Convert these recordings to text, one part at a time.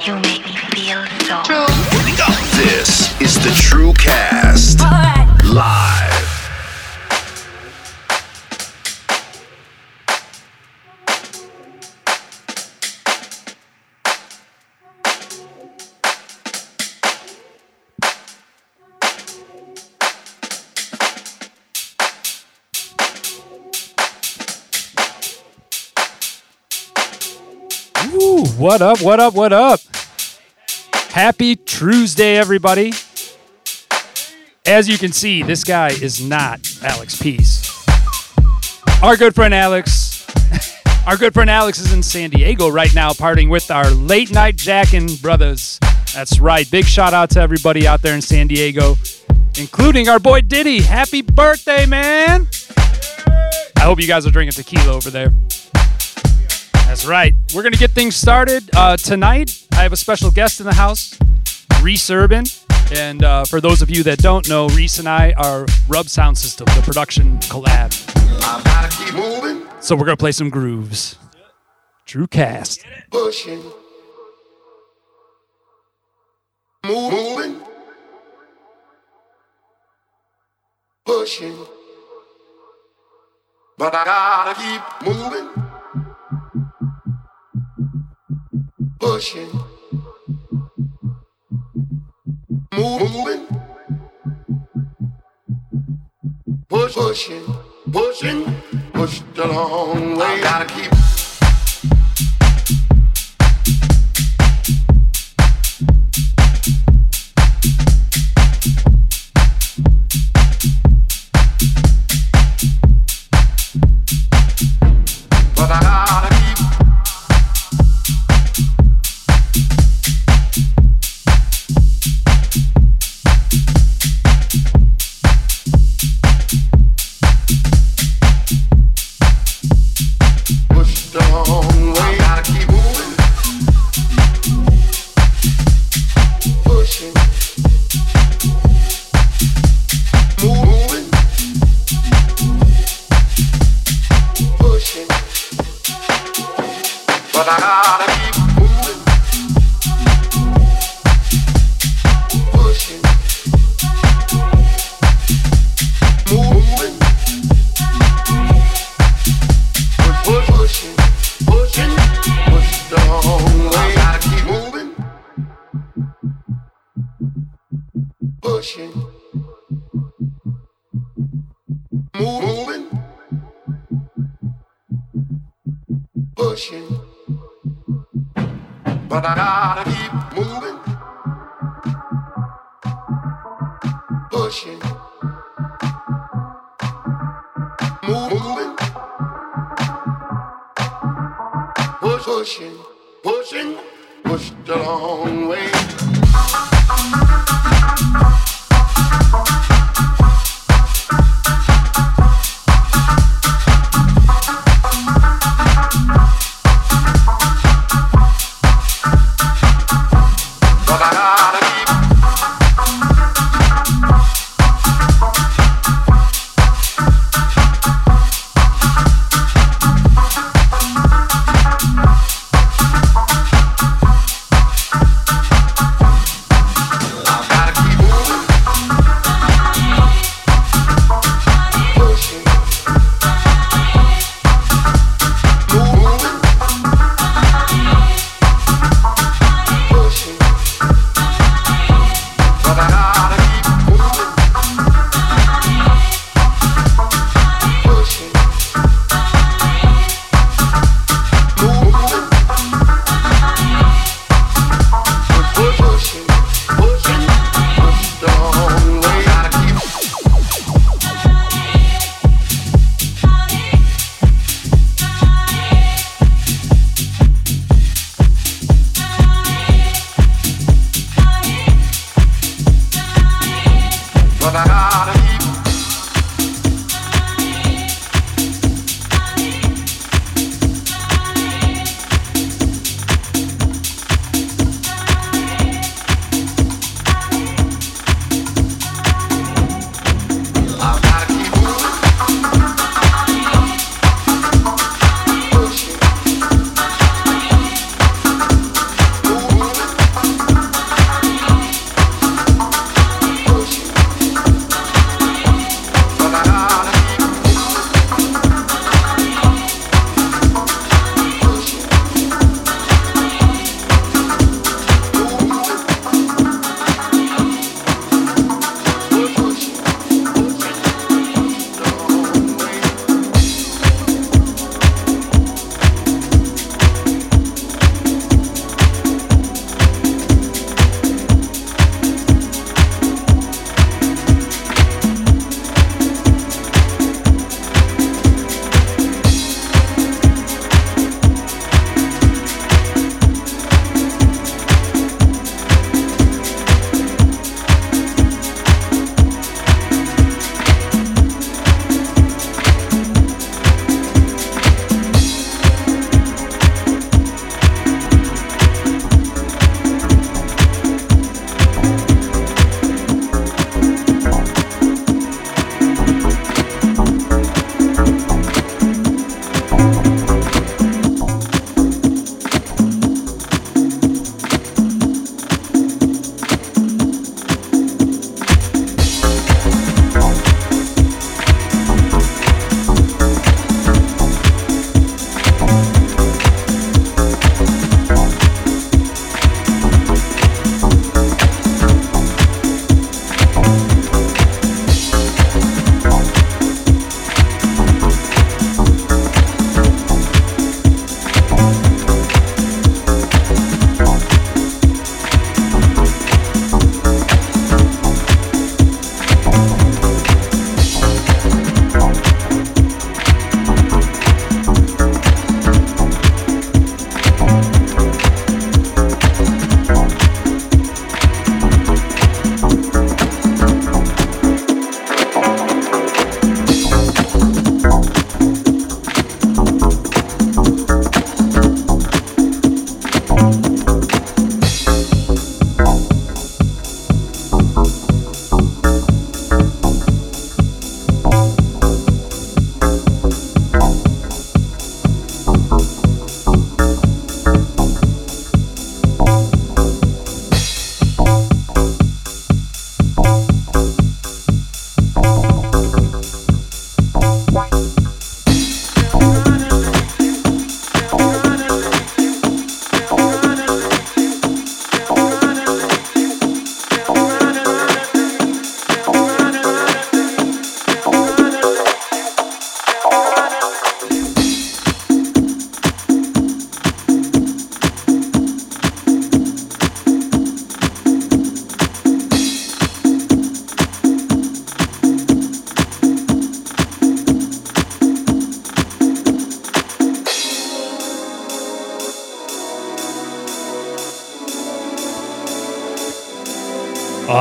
You make me feel so true. This is the True Cast live. What up, what up, what up? Happy Tuesday, everybody. As you can see, this guy is not Alex Peace. Our good friend Alex, our good friend Alex is in San Diego right now, partying with our late night jacking brothers. That's right. Big shout out to everybody out there in San Diego, including our boy Diddy. Happy birthday, man! I hope you guys are drinking tequila over there. That's right. We're going to get things started. Uh, tonight, I have a special guest in the house, Reese Urban. And uh, for those of you that don't know, Reese and I are Rub Sound System, the production collab. I gotta keep moving, So we're going to play some grooves. True cast. pushing, move, moving, pushing. But I gotta keep moving, pushing, moving, push, pushing, pushing, push the long way. I gotta keep.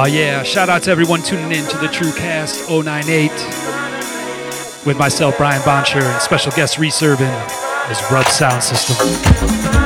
Oh, yeah. Shout out to everyone tuning in to the TrueCast 098 with myself, Brian Boncher, and special guest Reese Urban is Rub Sound System.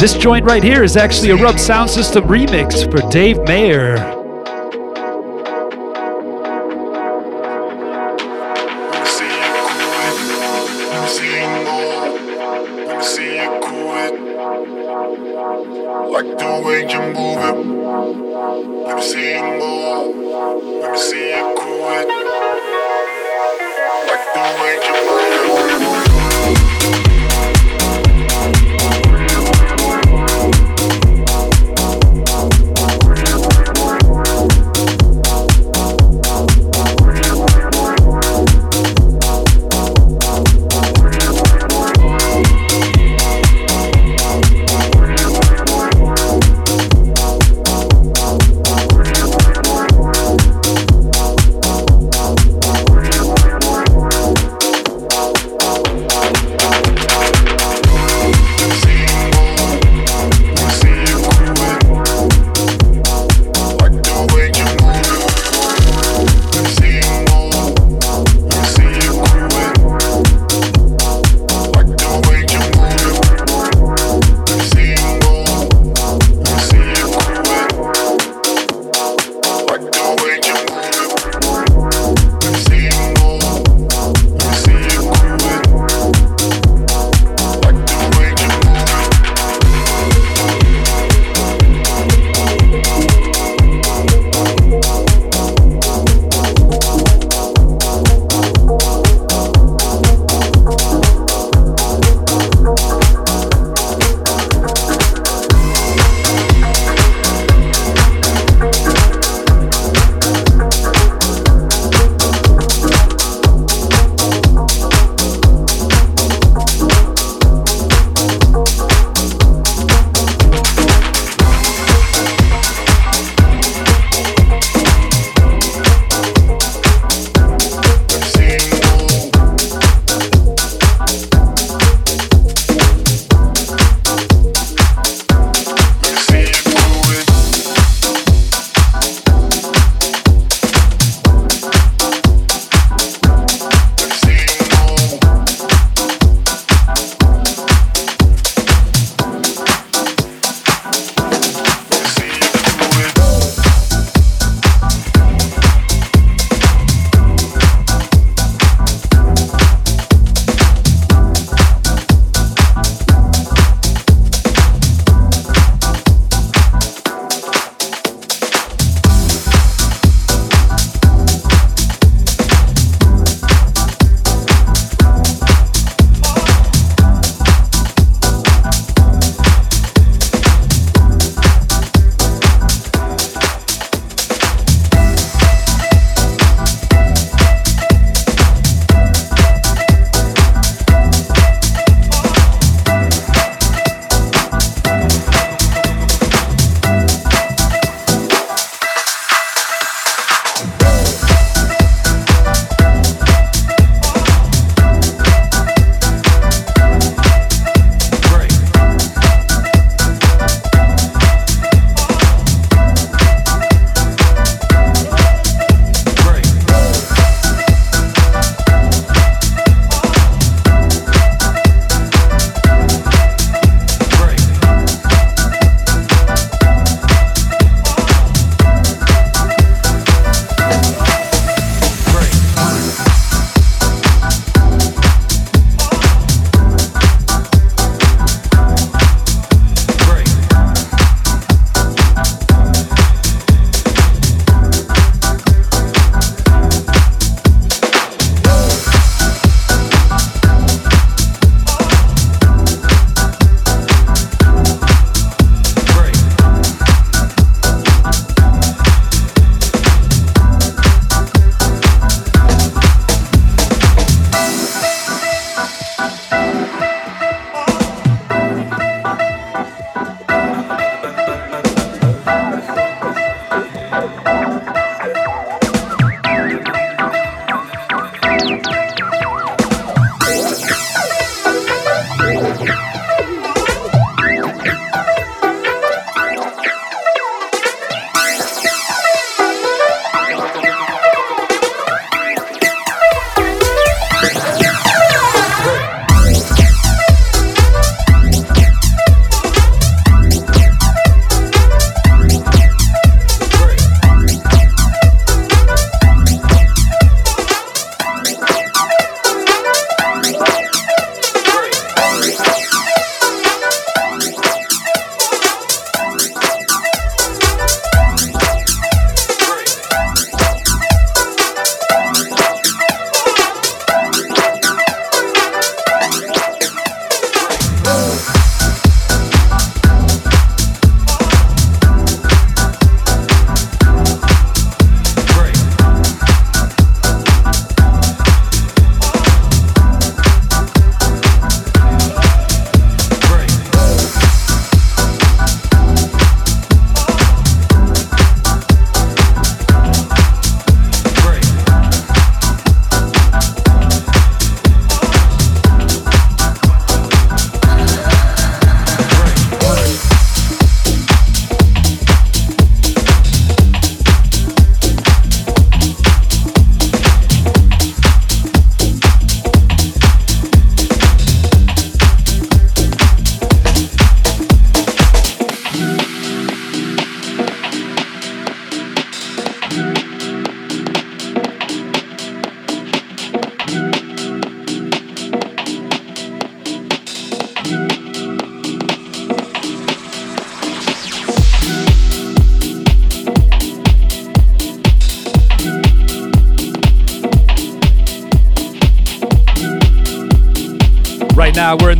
This joint right here is actually a Rub Sound System remix for Dave Mayer.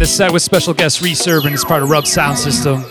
The set with special guest Reserve, and it's part of Rub Sound System.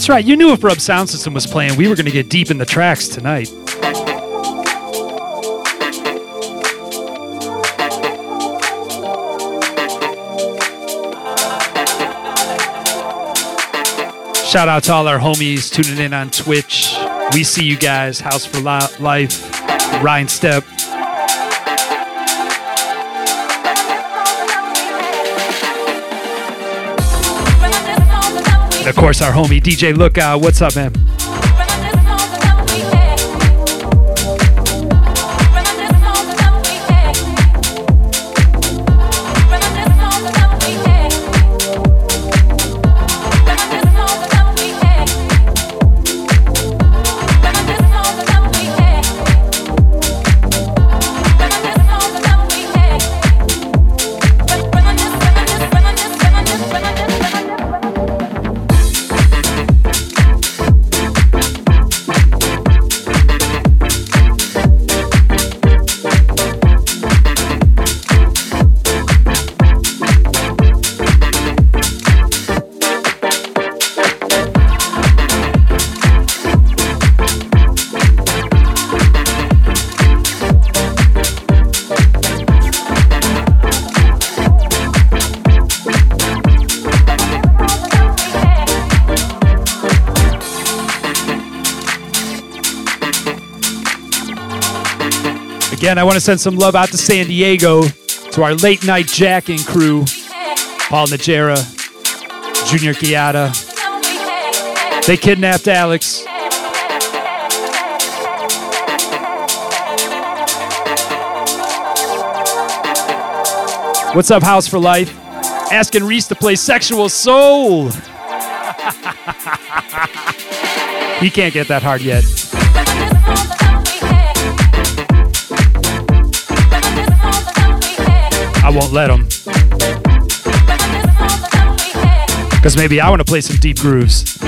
That's right. You knew if Rub Sound System was playing, we were going to get deep in the tracks tonight. Shout out to all our homies tuning in on Twitch, We see you guys. House for Life, Ryan Step. Of course, our homie DJ Lookout. What's up, man? I want to send some love out to San Diego, to our late night jacking crew, Paul Najera, Junior Giada. They kidnapped Alex. What's up, House for Life? Asking Reese to play Sexual Soul. he can't get that hard yet. Won't let him. Because maybe I want to play some deep grooves.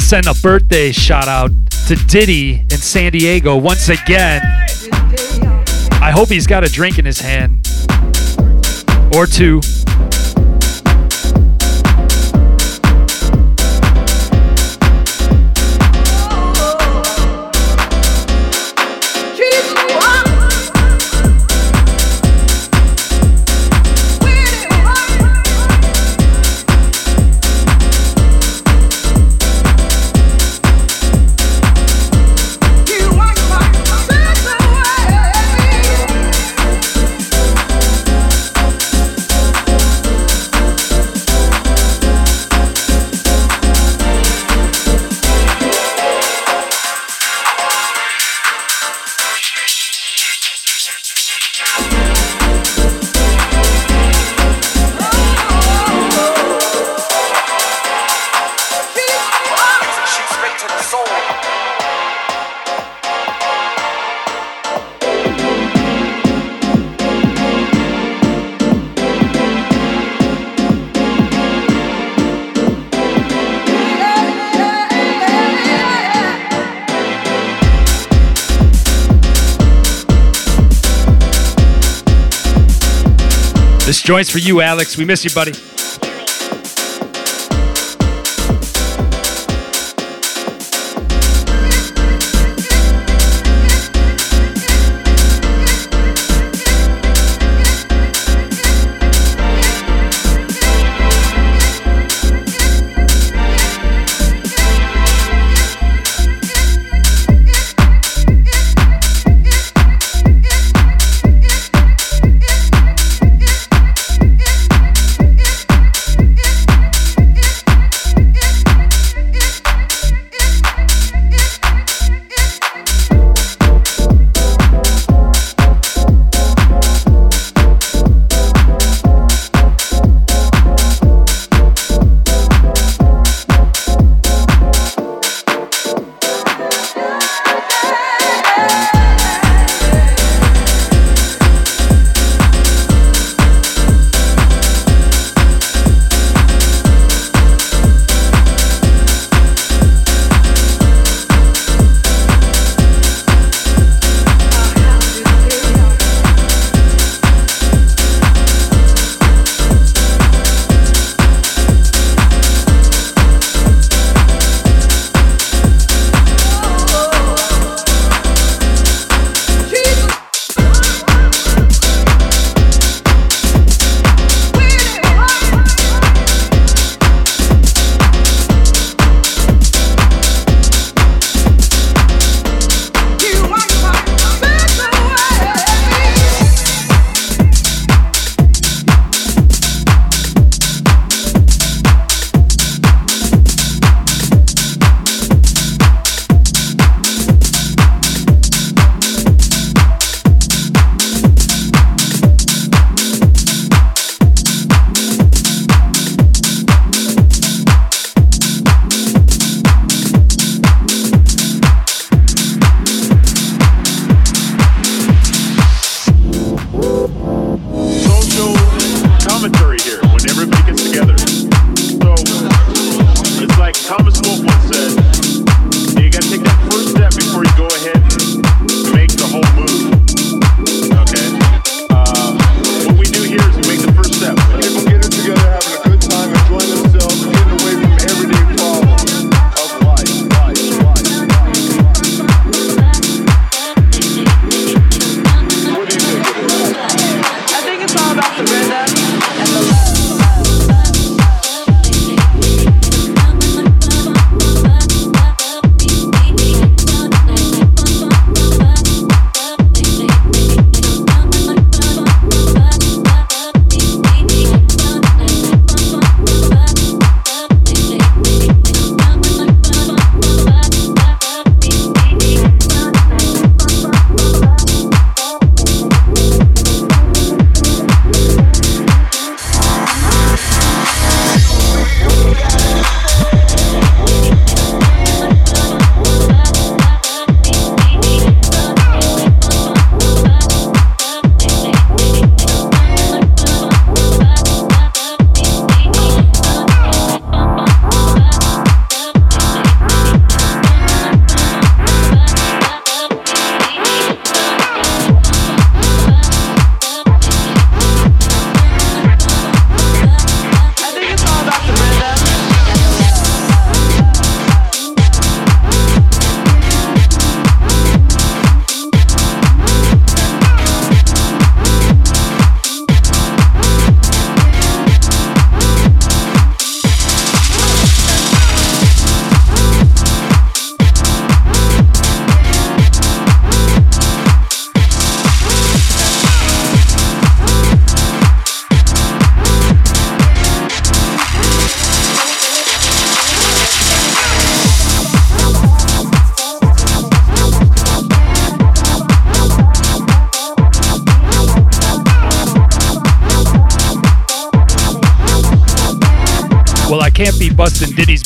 To send a birthday shout out to Diddy in San Diego once again. I hope he's got a drink in his hand or two. This joint's for you, Alex. We miss you, buddy.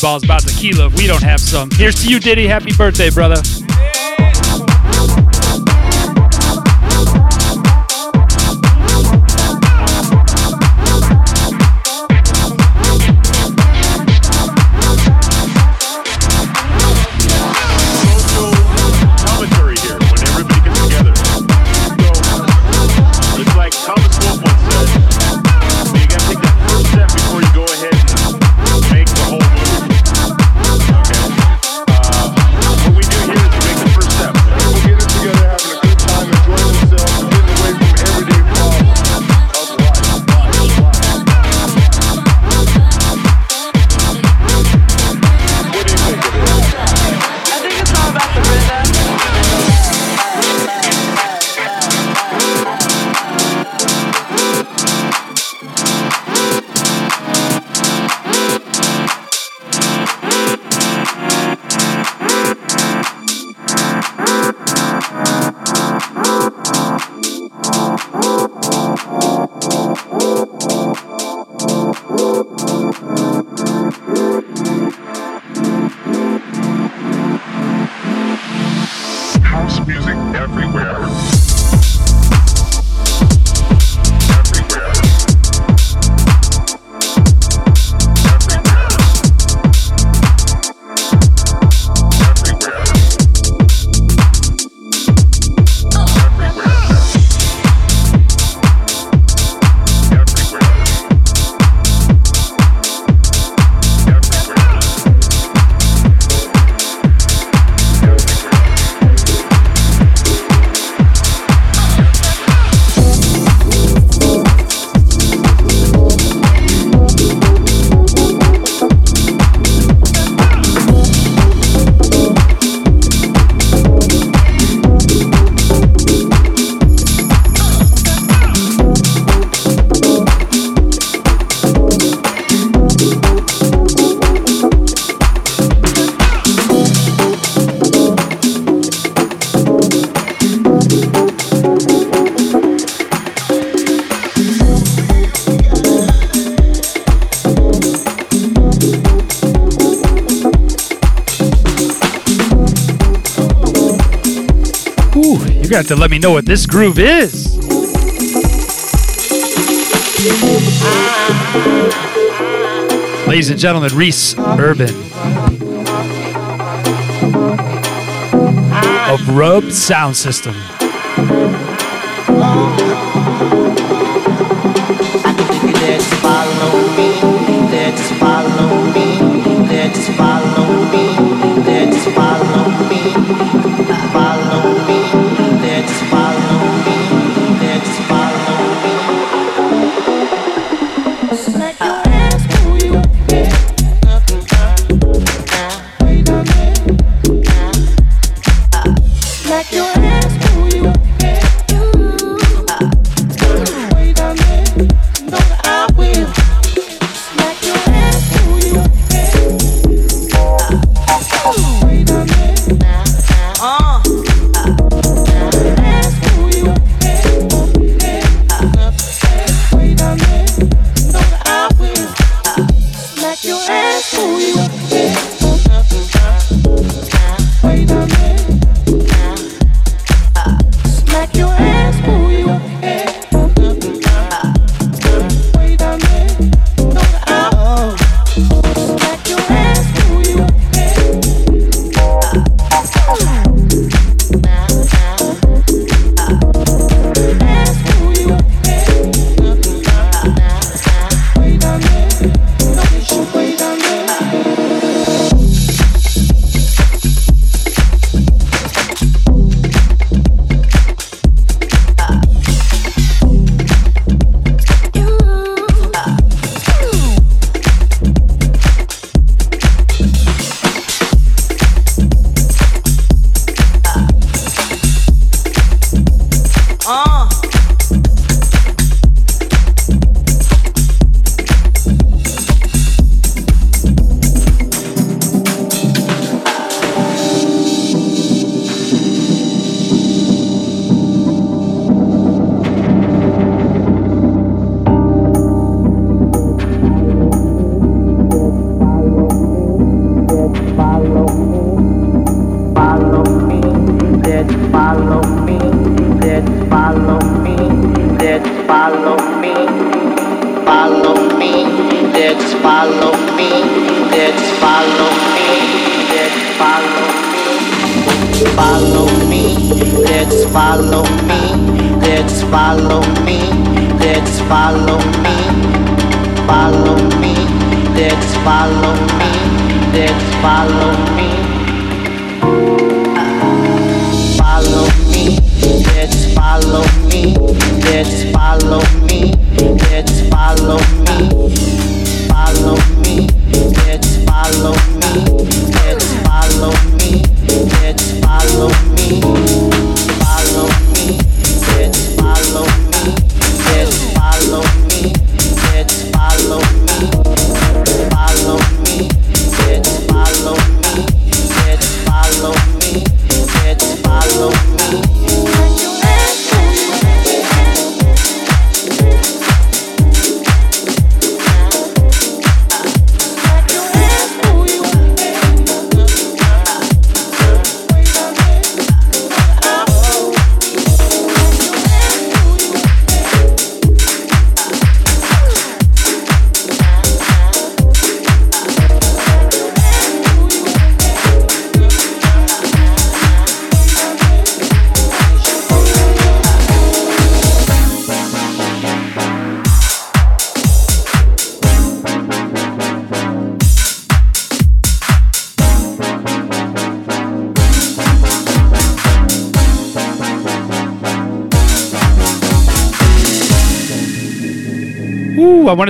Balls About Tequila if we don't have some. Here's to you, Diddy. Happy birthday, brother. have to let me know what this groove is. Ladies and gentlemen, Reese Urban of Robe Sound System.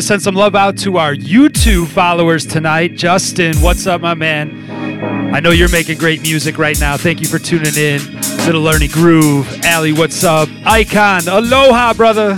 to send some love out to our YouTube followers tonight. Justin, what's up, my man? I know you're making great music right now. Thank you for tuning in. Little Ernie Groove. Allie, what's up? Icon, aloha, brother.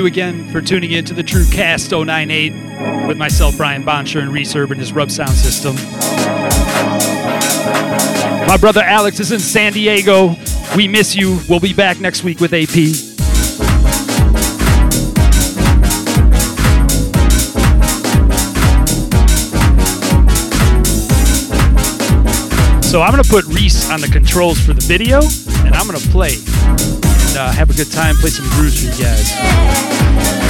you again for tuning in to the True Cast 098 with myself, Brian Bonsher, and Reese Urban, his Rub Sound System. My brother Alex is in San Diego. We miss you. We'll be back next week with AP. So I'm going to put Reese on the controls for the video, and I'm going to play uh, have a good time, play some grooves for you guys.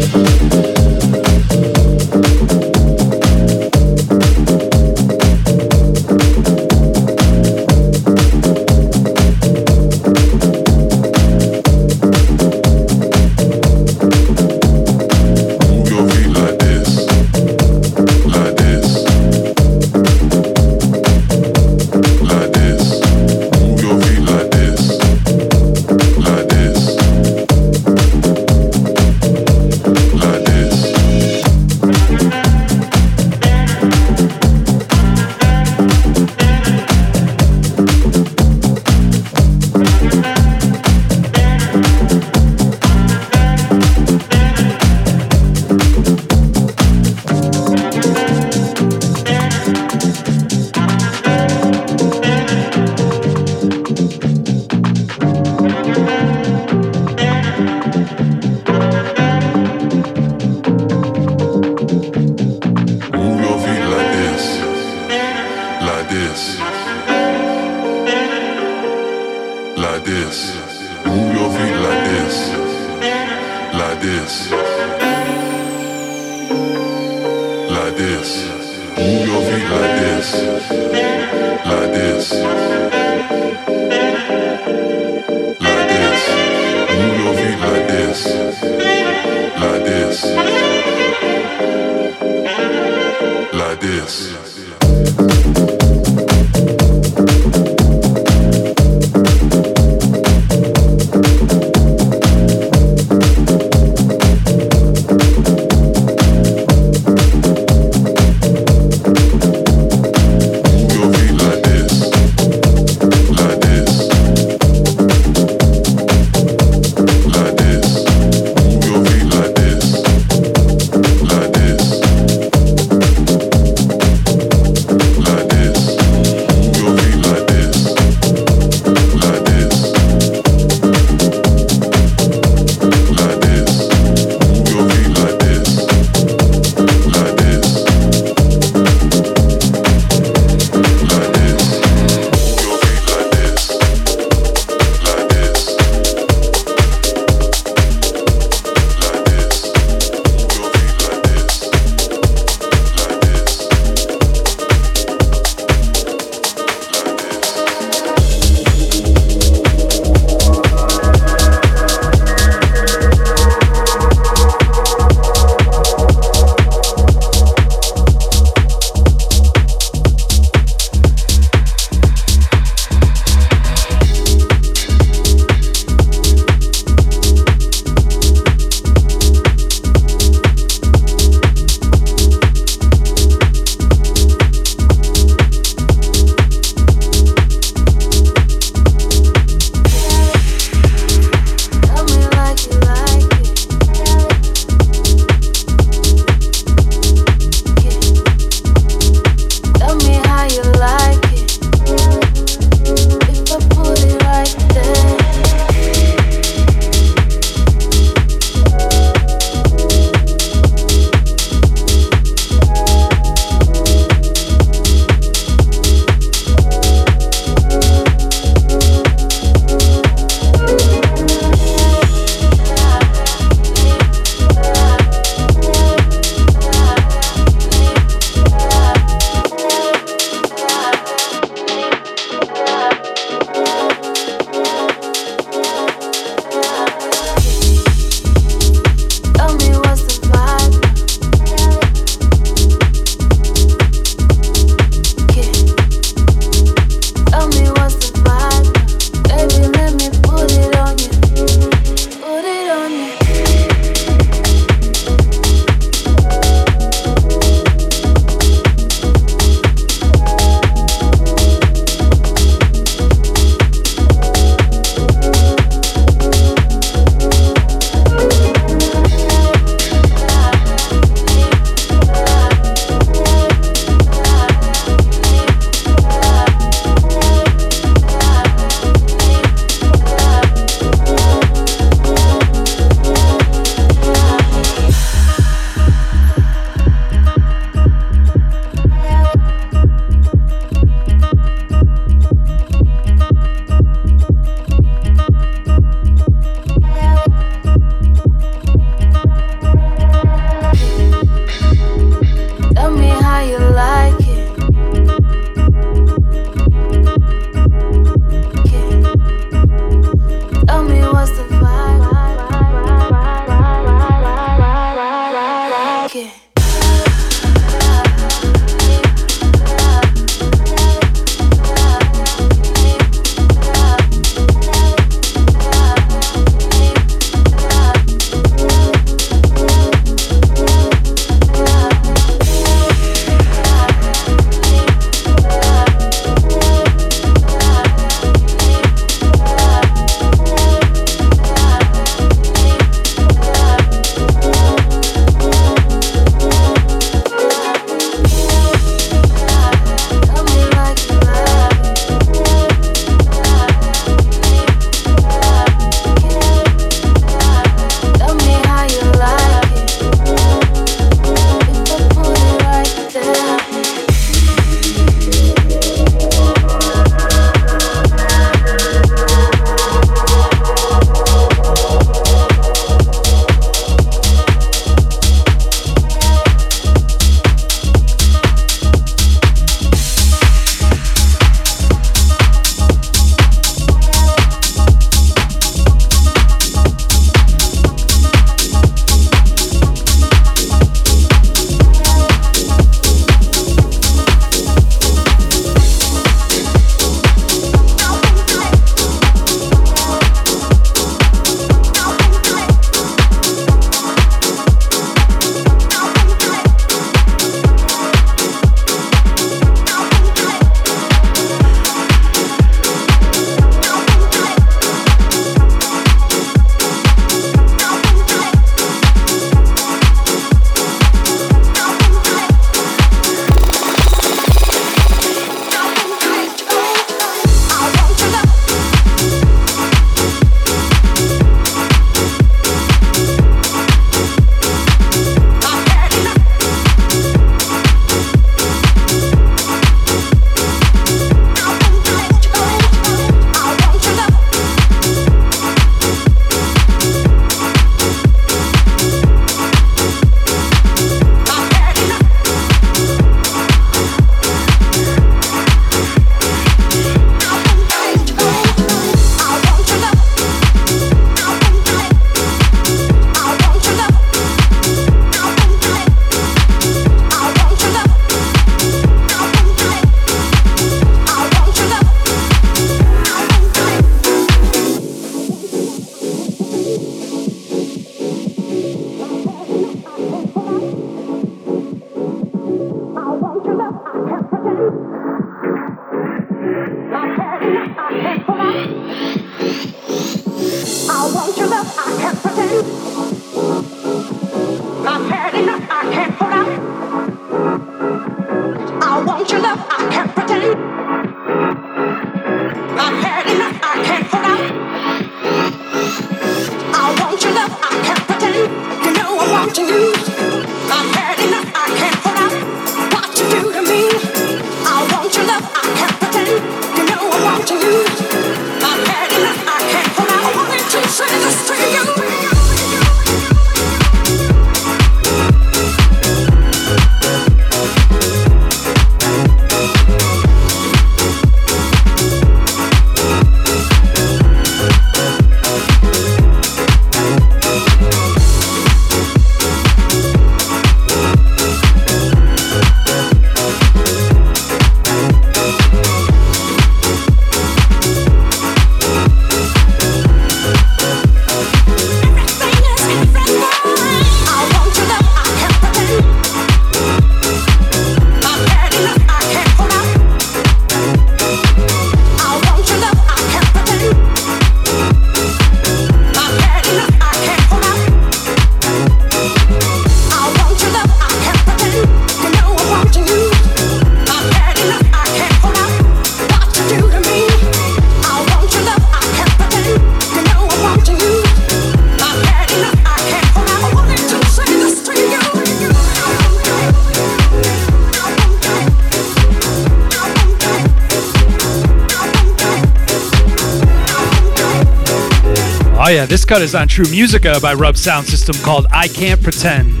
This cut is on True Musica by Rub Sound System called I Can't Pretend.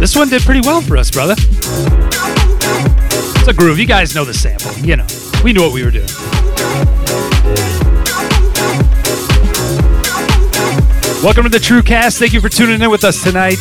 This one did pretty well for us, brother. It's a groove. You guys know the sample. You know, we knew what we were doing. Welcome to the True Cast. Thank you for tuning in with us tonight.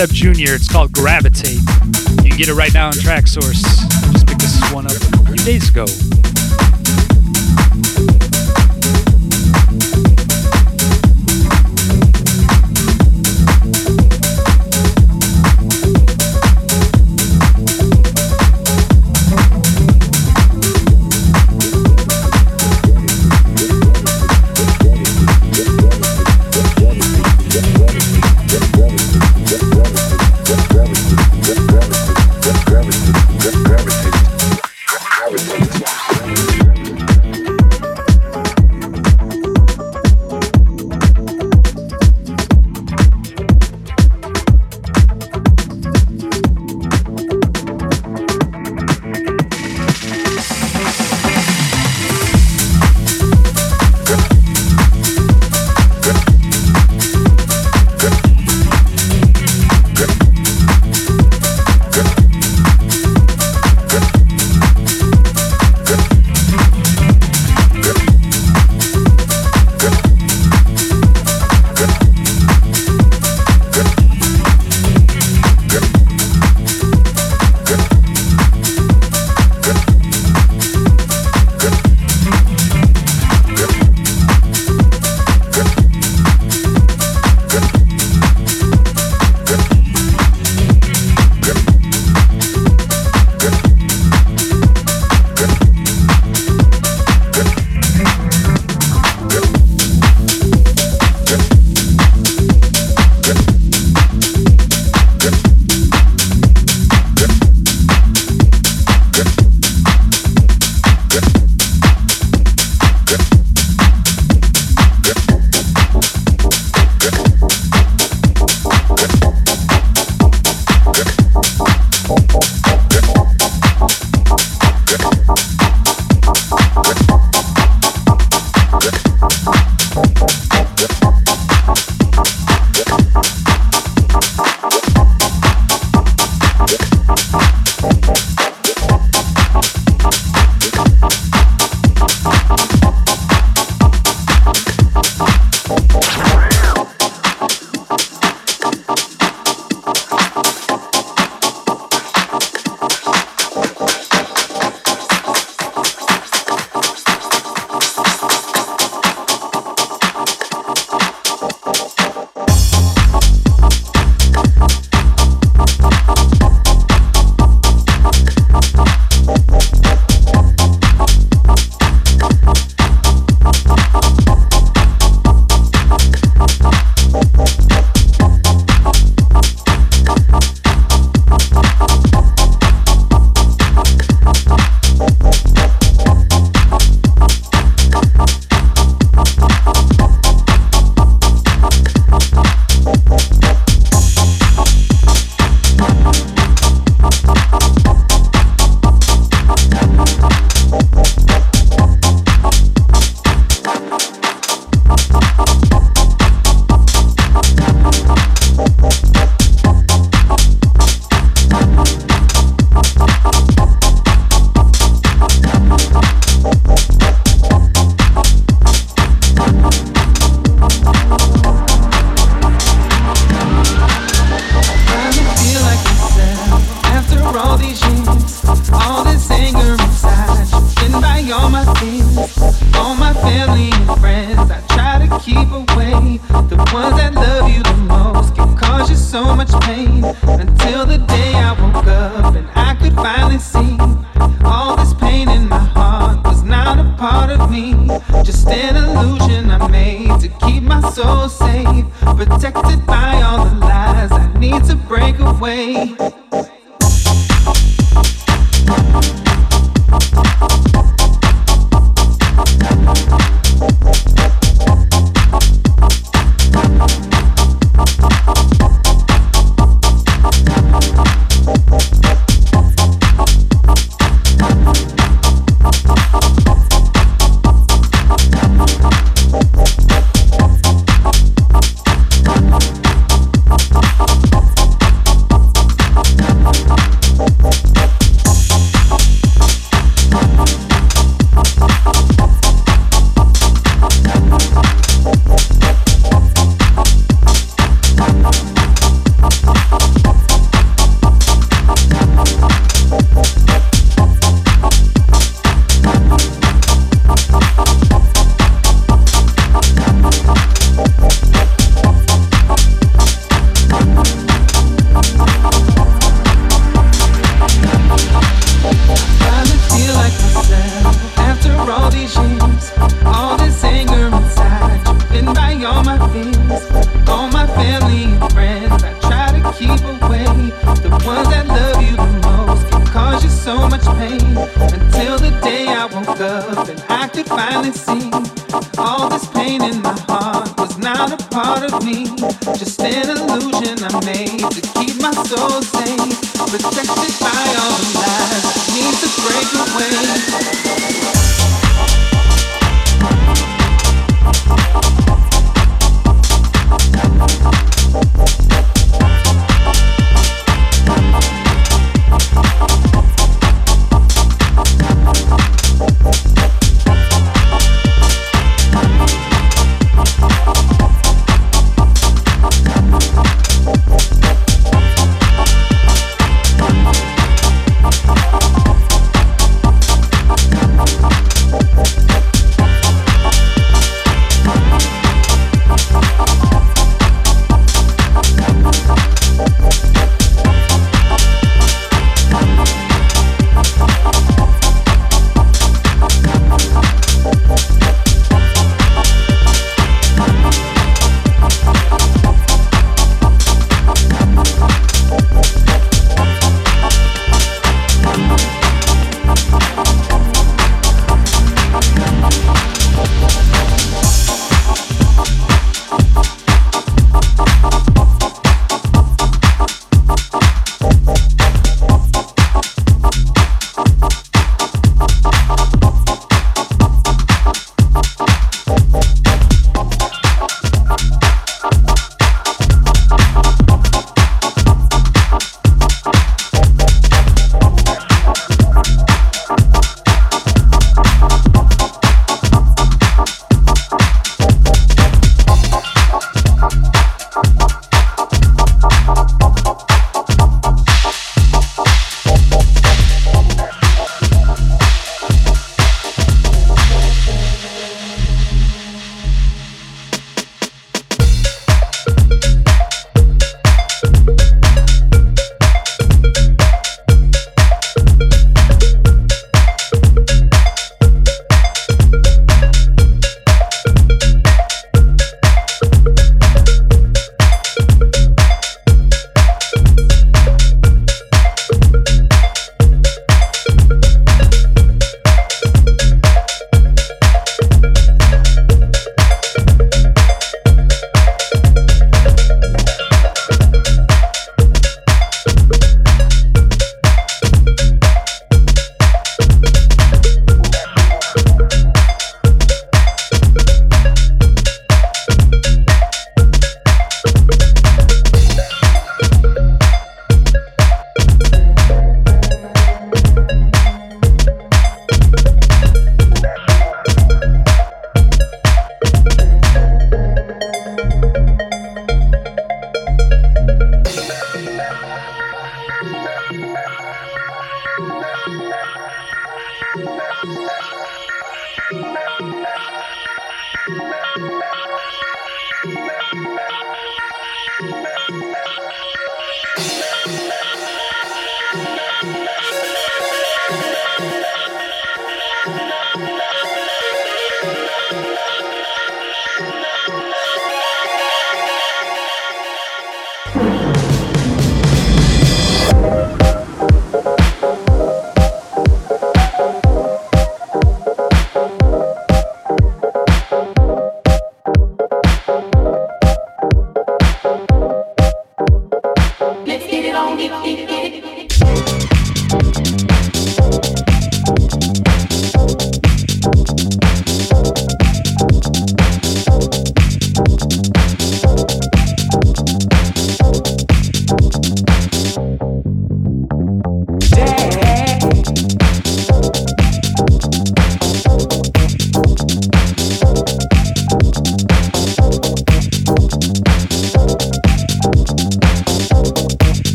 Seb Jr. It's called Gravitate. You can get it right now on Traxsource. Just picked this one up a few days ago.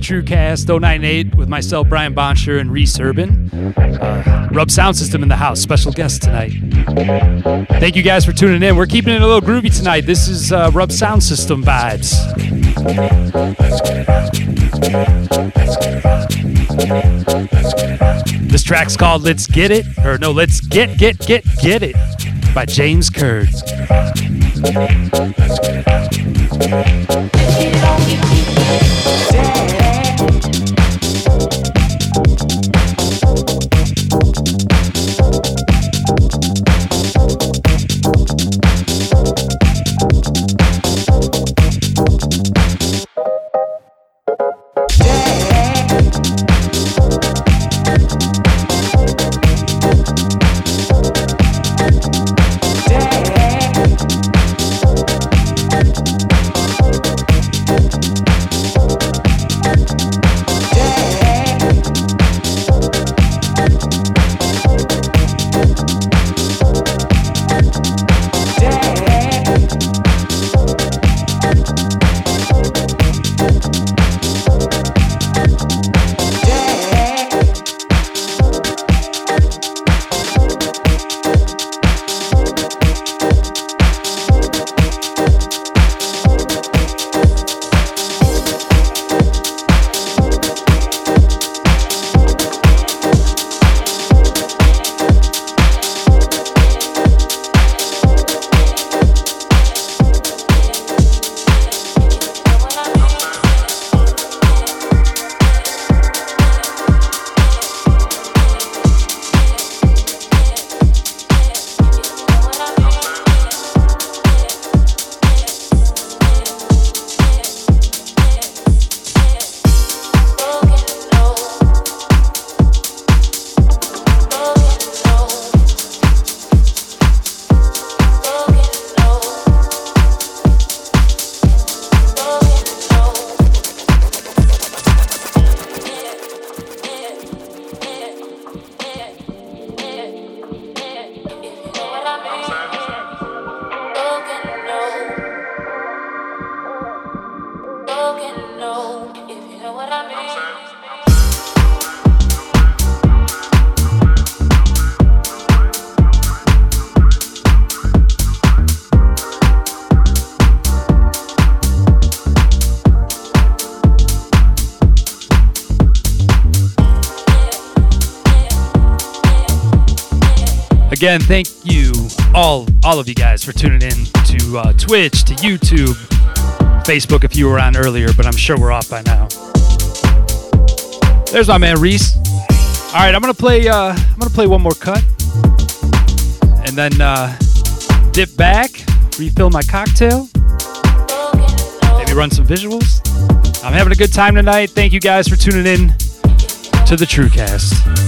The TrueCast 098 with myself, Brian Bonsher, and Reese Urban. Uh, Rub Sound System in the house, special guest tonight. Thank you guys for tuning in. We're keeping it a little groovy tonight. This is uh, Rub Sound System vibes. This track's called Let's Get It, or no, Let's Get, Get, Get, Get It by James Curd. Again, thank you all all of you guys for tuning in to uh, Twitch, to YouTube, Facebook if you were on earlier, but I'm sure we're off by now. There's my man Reese. All right, I'm gonna play. Uh, I'm gonna play one more cut, and then uh, dip back, refill my cocktail, maybe run some visuals. I'm having a good time tonight. Thank you guys for tuning in to the TrueCast.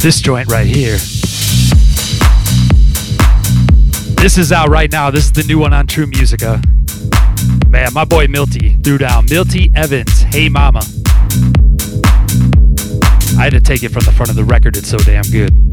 This joint right here. This is out right now. This is the new one on True Musica. Man, my boy Milty threw down. Milty Evans, Hey Mama. I had to take it from the front of the record. It's so damn good.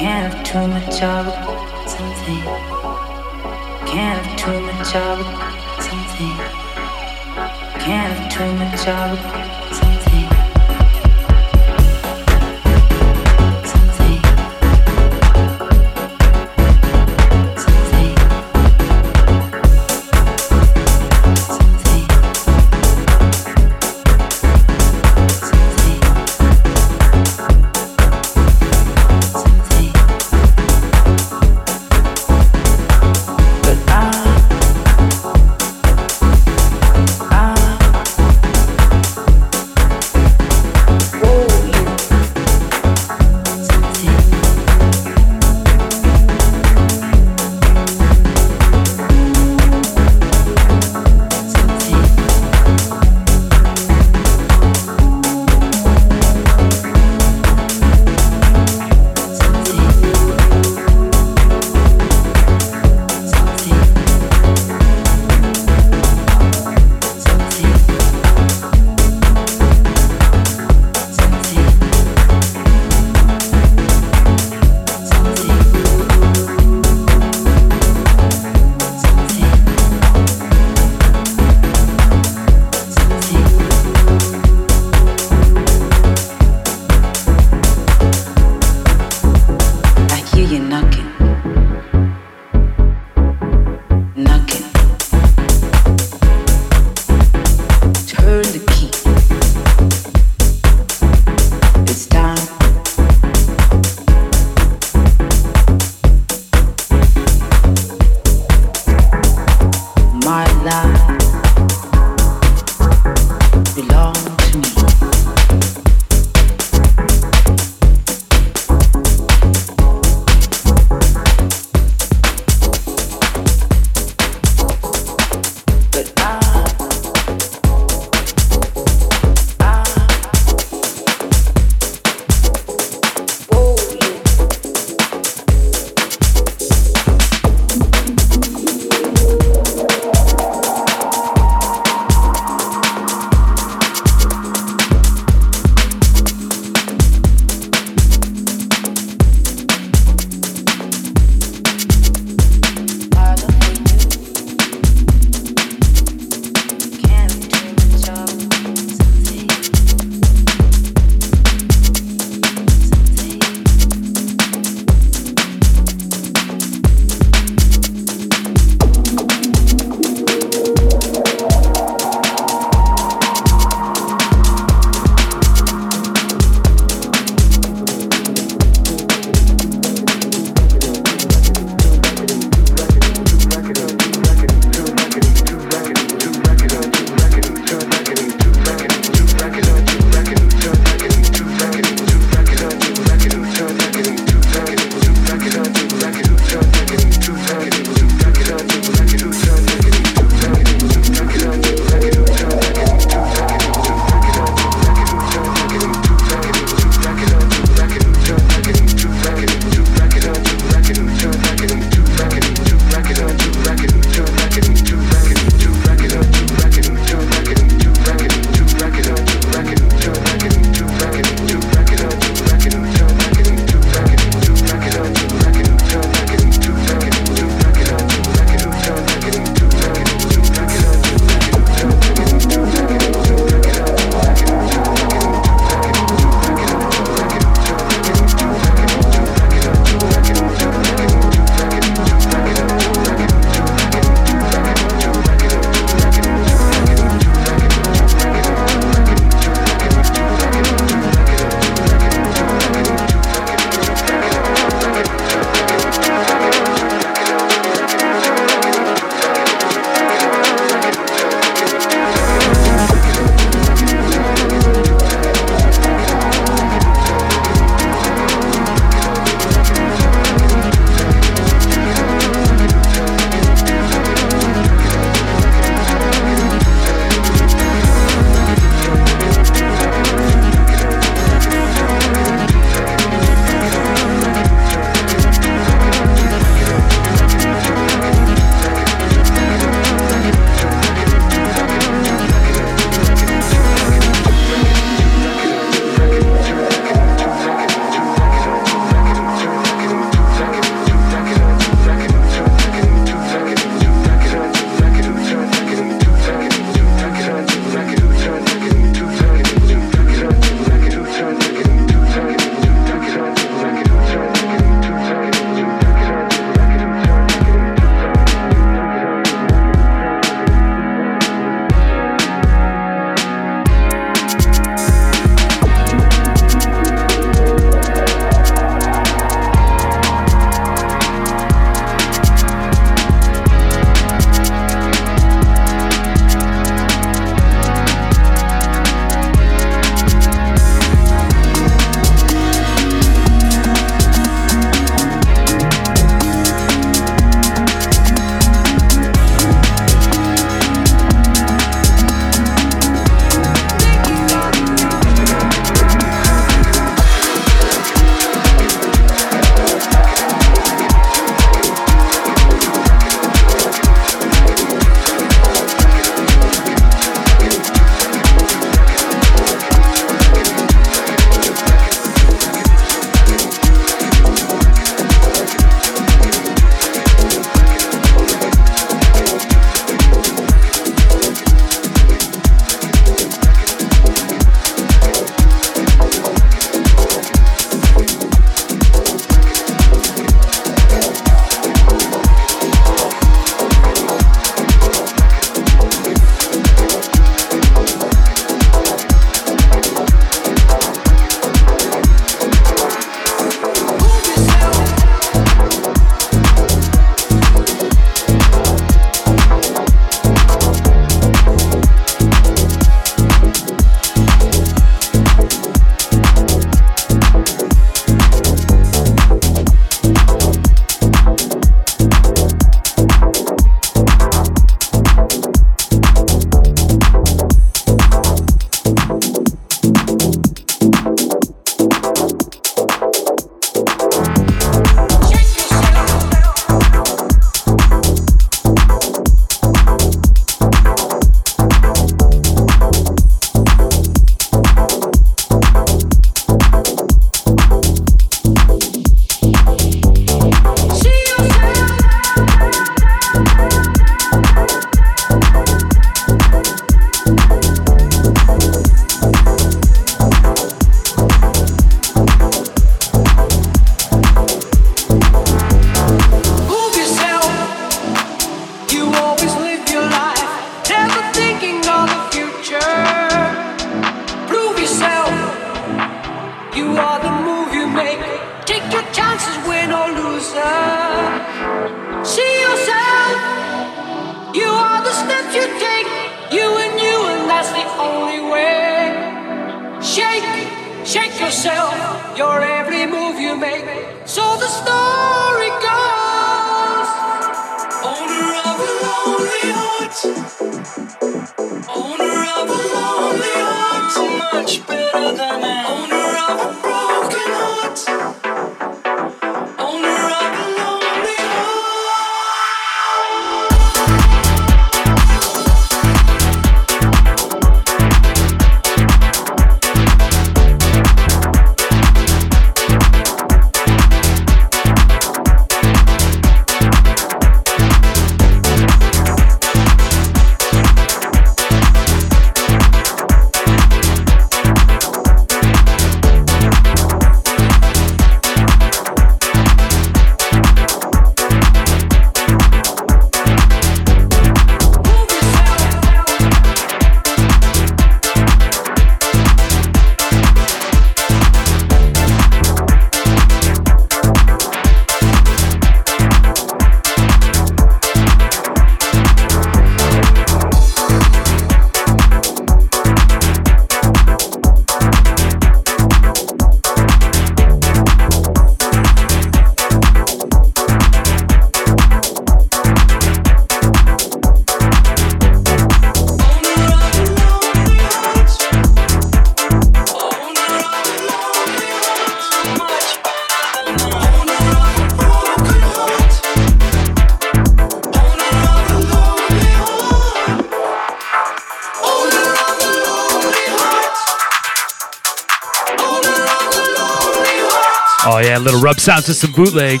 Sounds to some bootleg.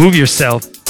Move yourself.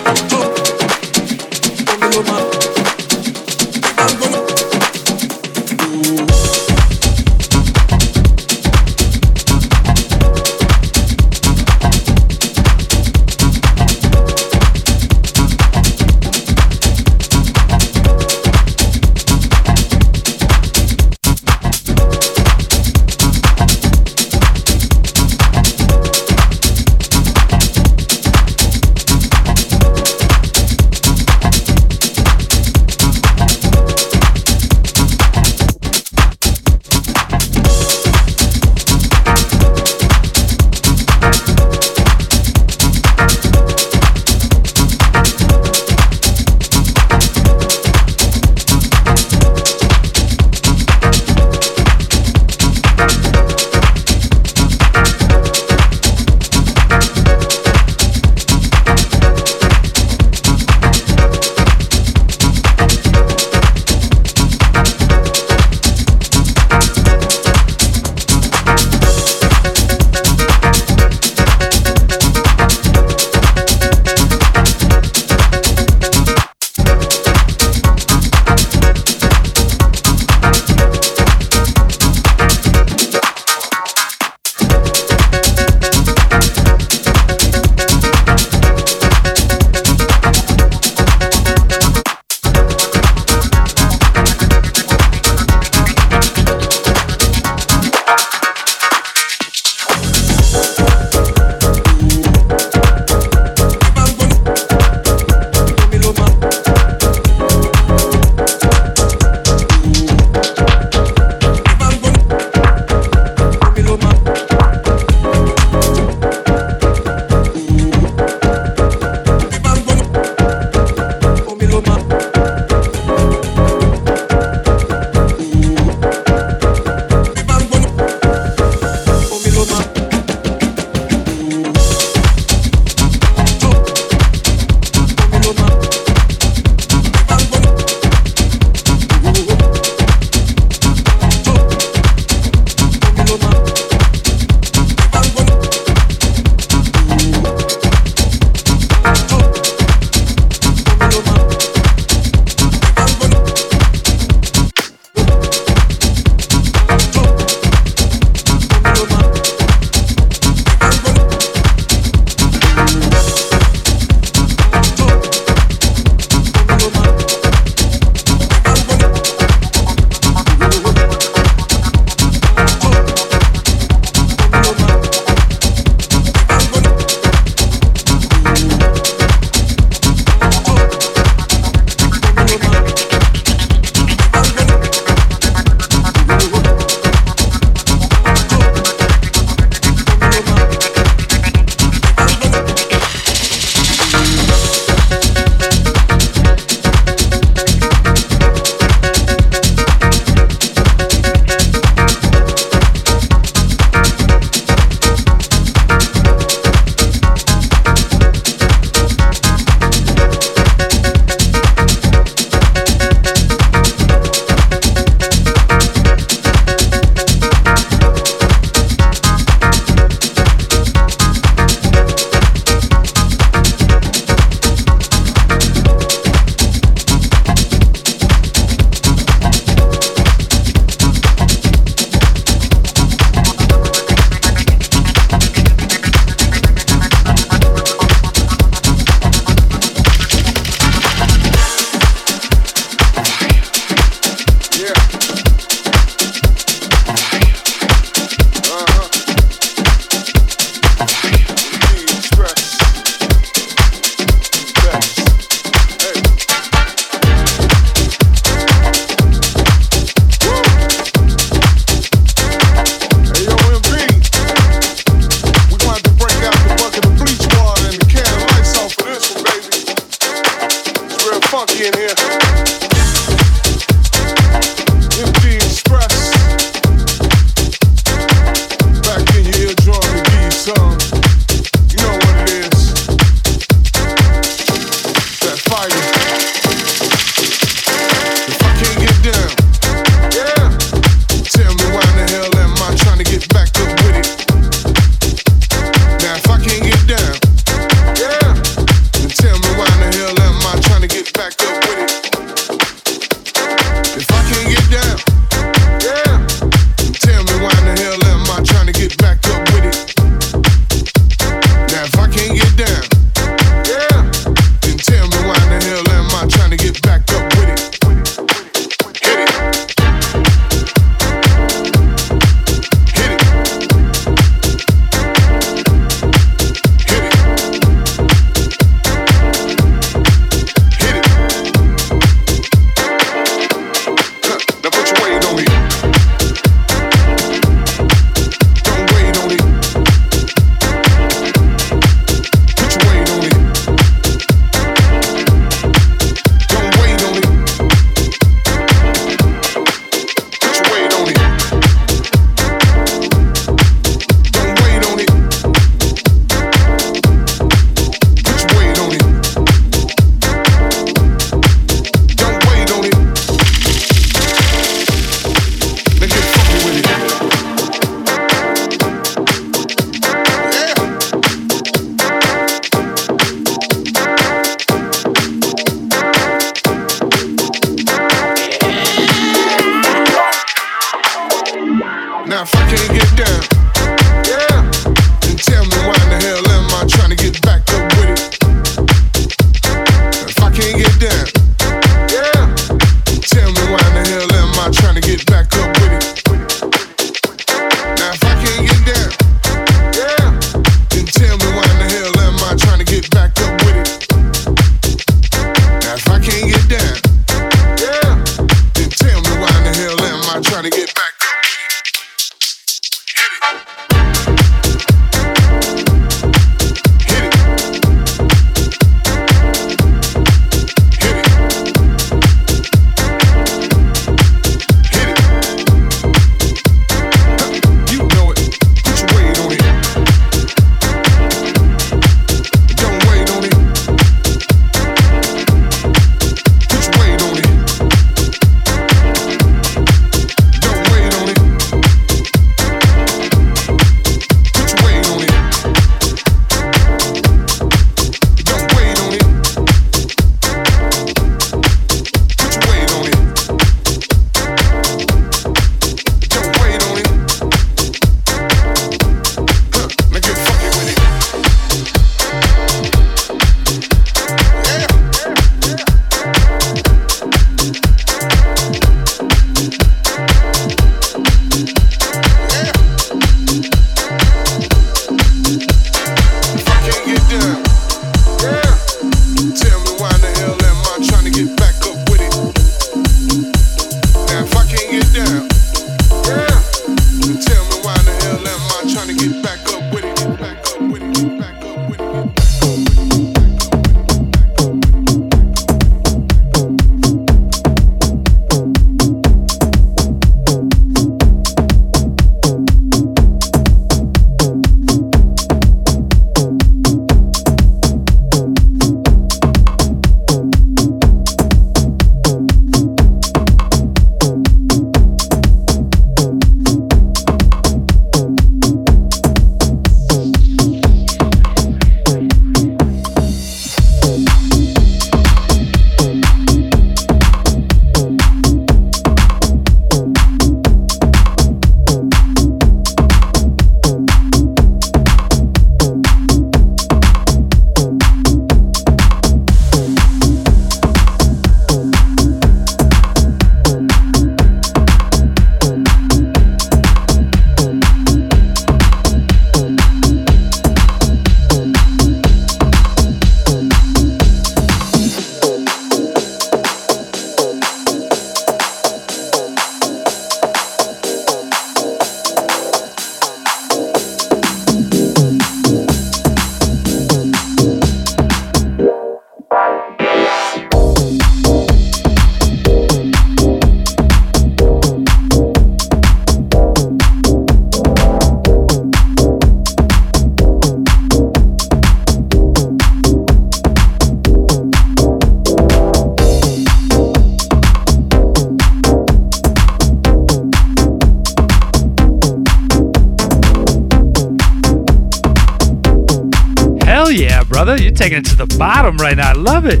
Right now. I love it.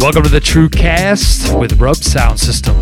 Welcome to the True Cast with Rub Sound System.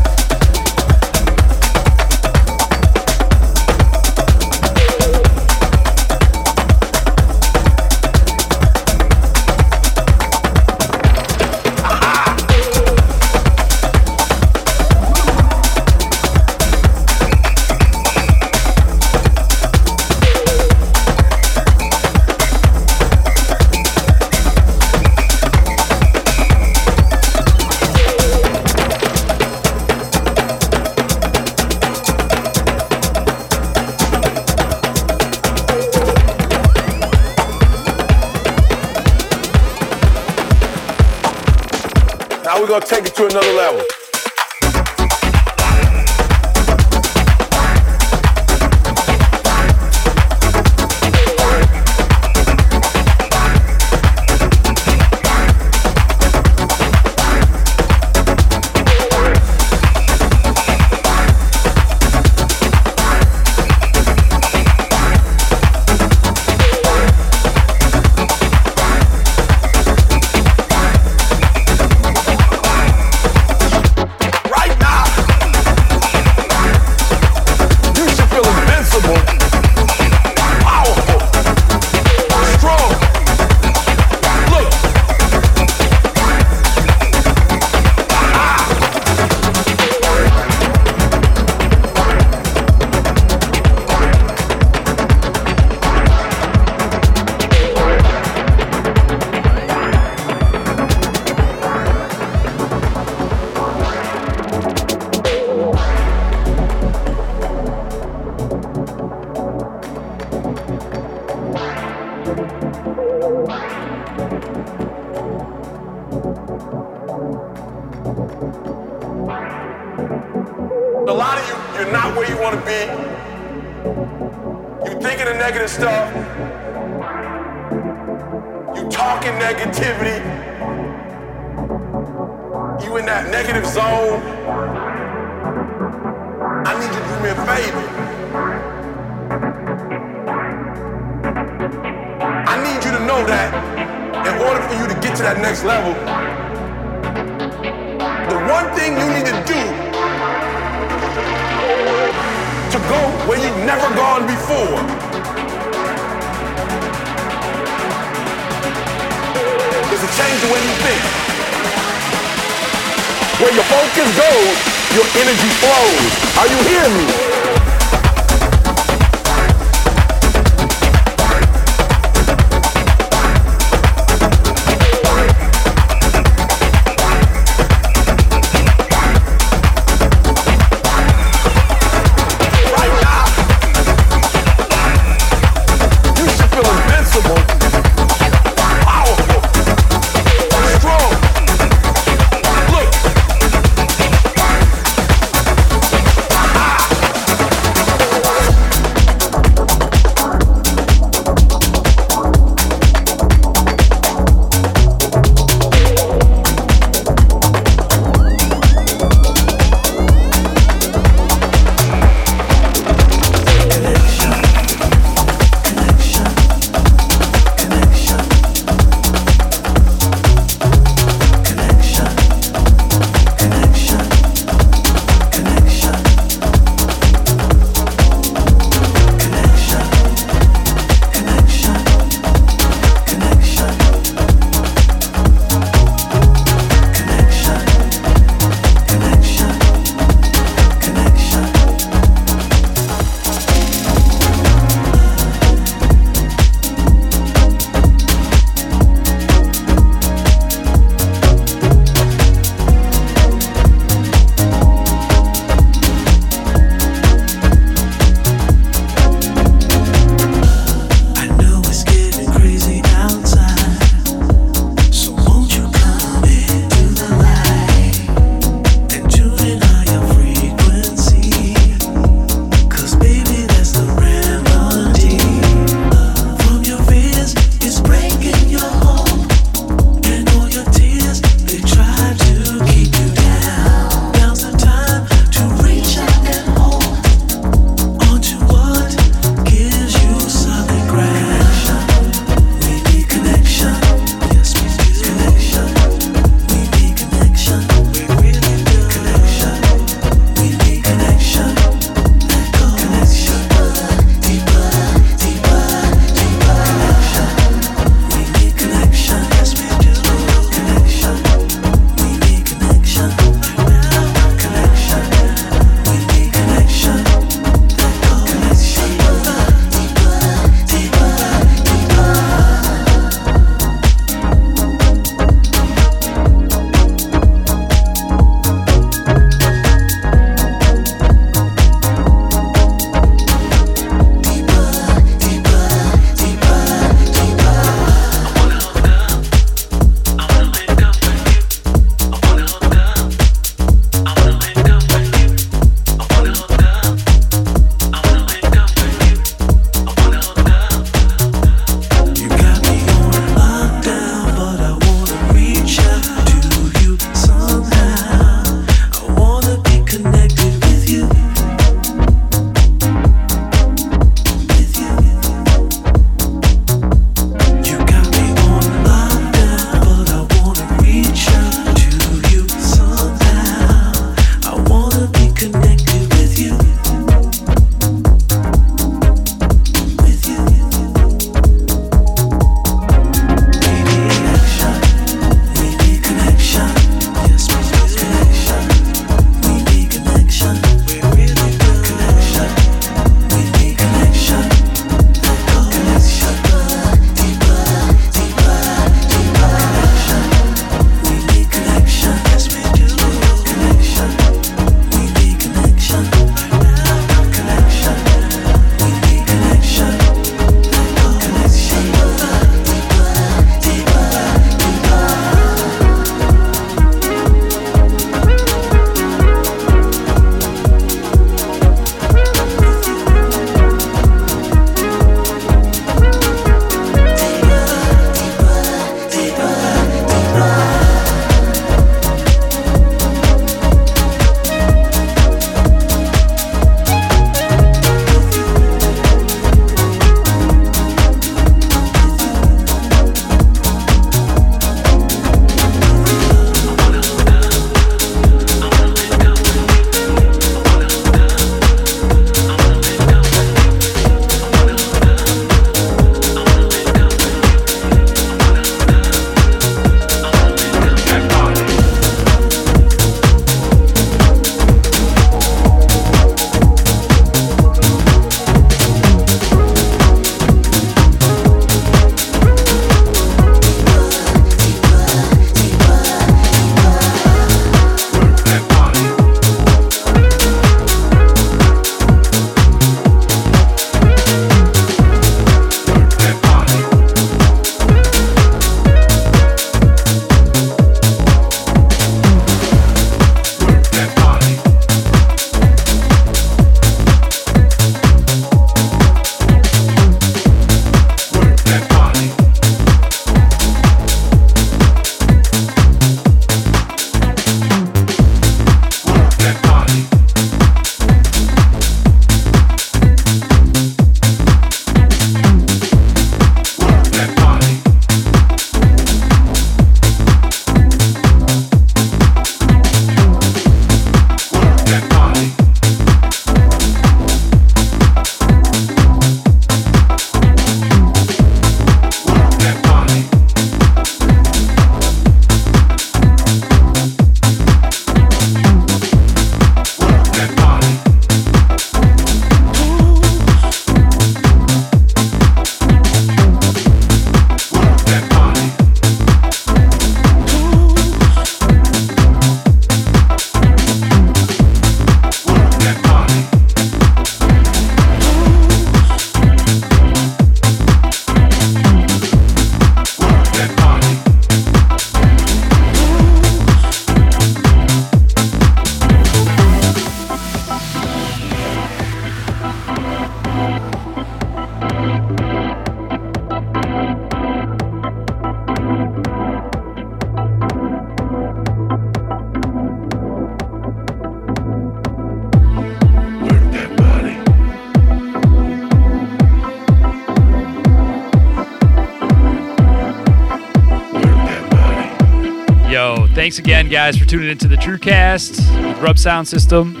Thanks again, guys, for tuning into the TrueCast with Rub Sound System.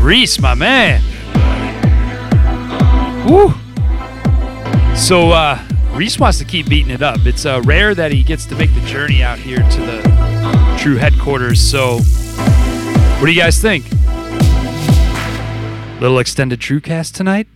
Reese, my man. Woo. So, uh, Reese wants to keep beating it up. It's uh, rare that he gets to make the journey out here to the True headquarters. So, what do you guys think? Little extended TrueCast tonight?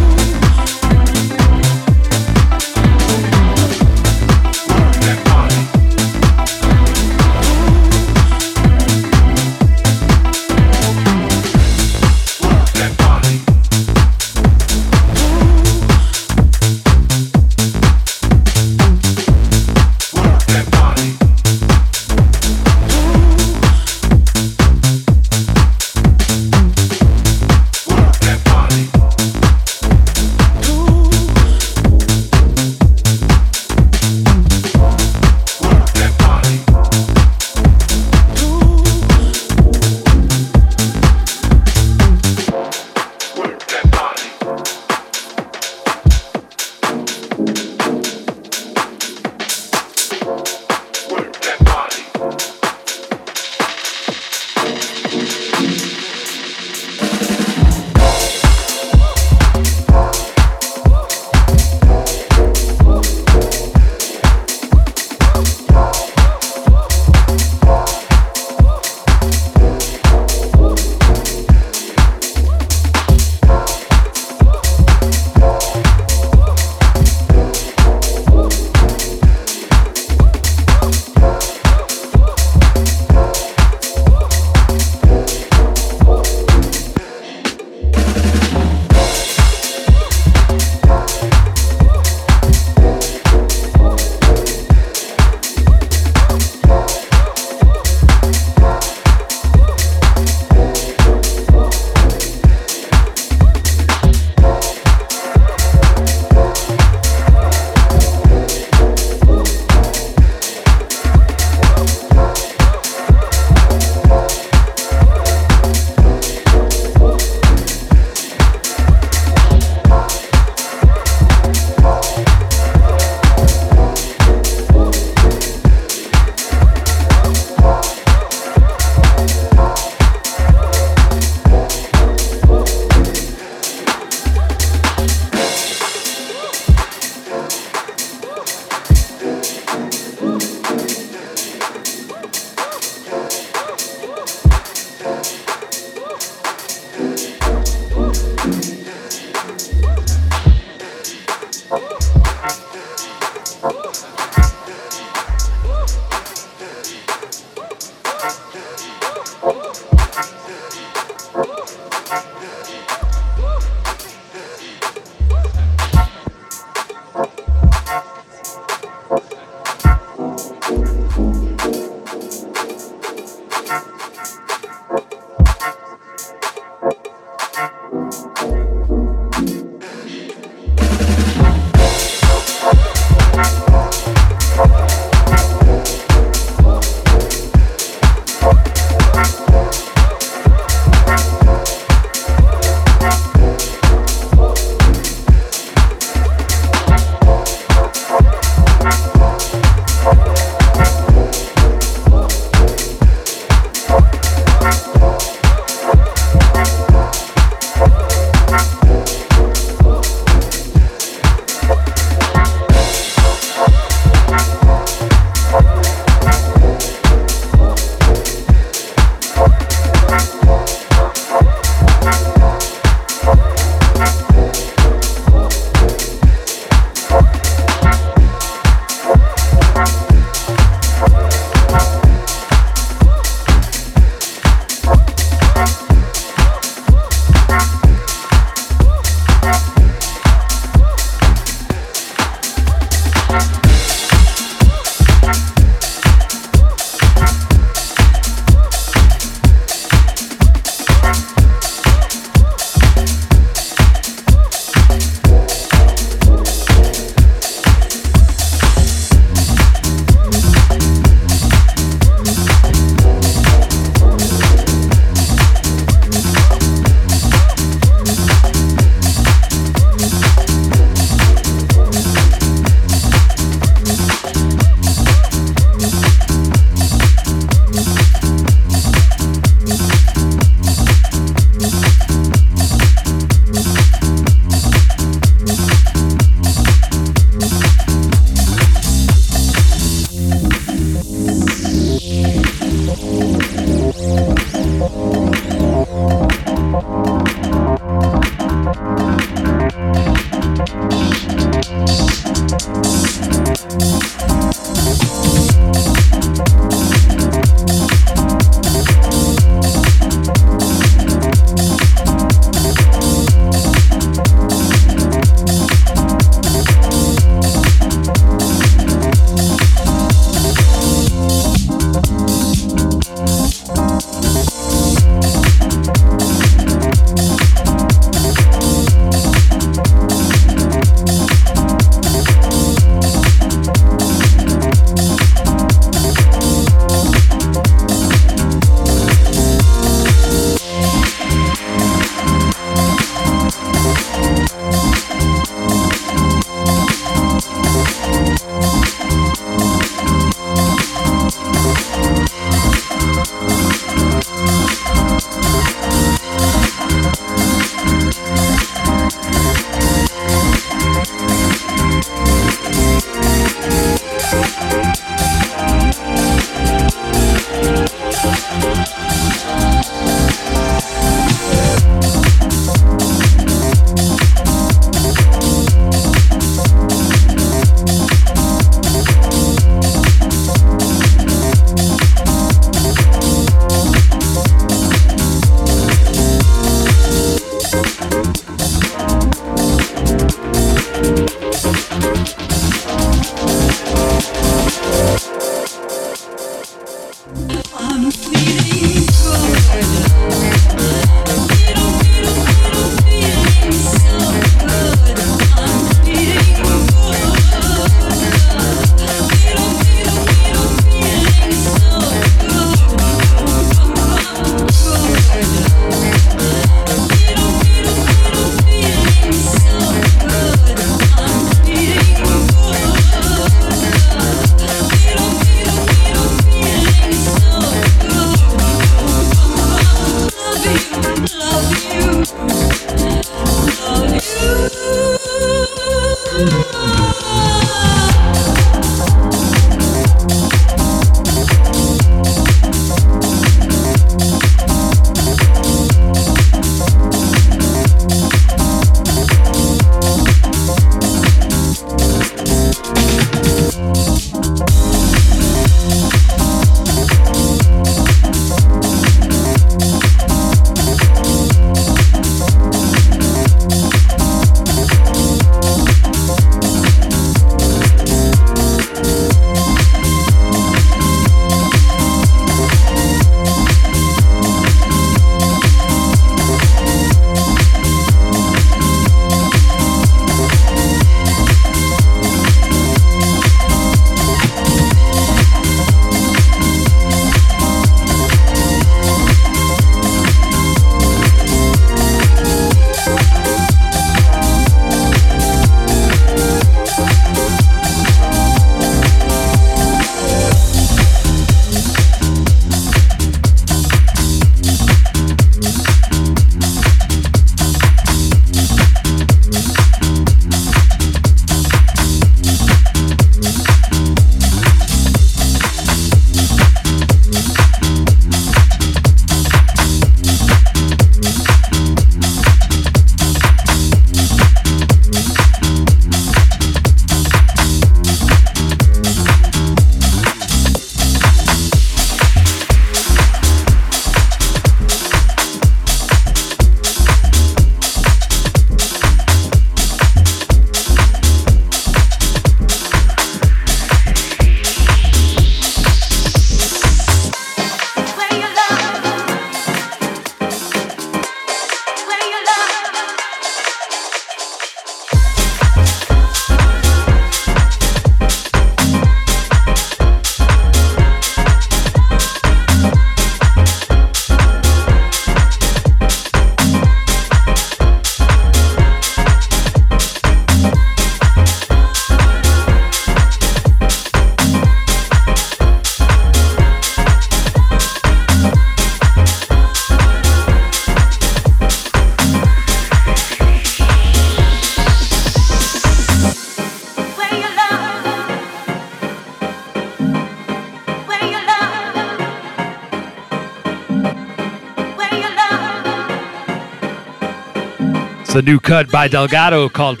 New cut by Delgado called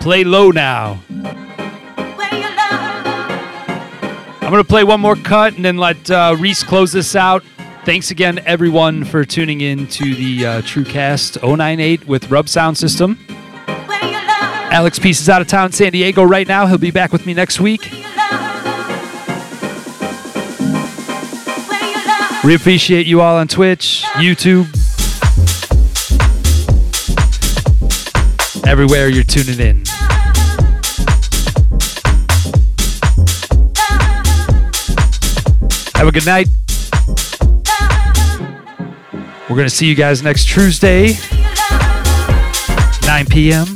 Play Low Now. I'm going to play one more cut and then let uh, Reese close this out. Thanks again, everyone, for tuning in to the uh, TrueCast 098 with Rub Sound System. Alex Peace is out of town San Diego right now. He'll be back with me next week. We appreciate you all on Twitch, YouTube, everywhere you're tuning in. Have a good night. We're going to see you guys next Tuesday, 9 p.m.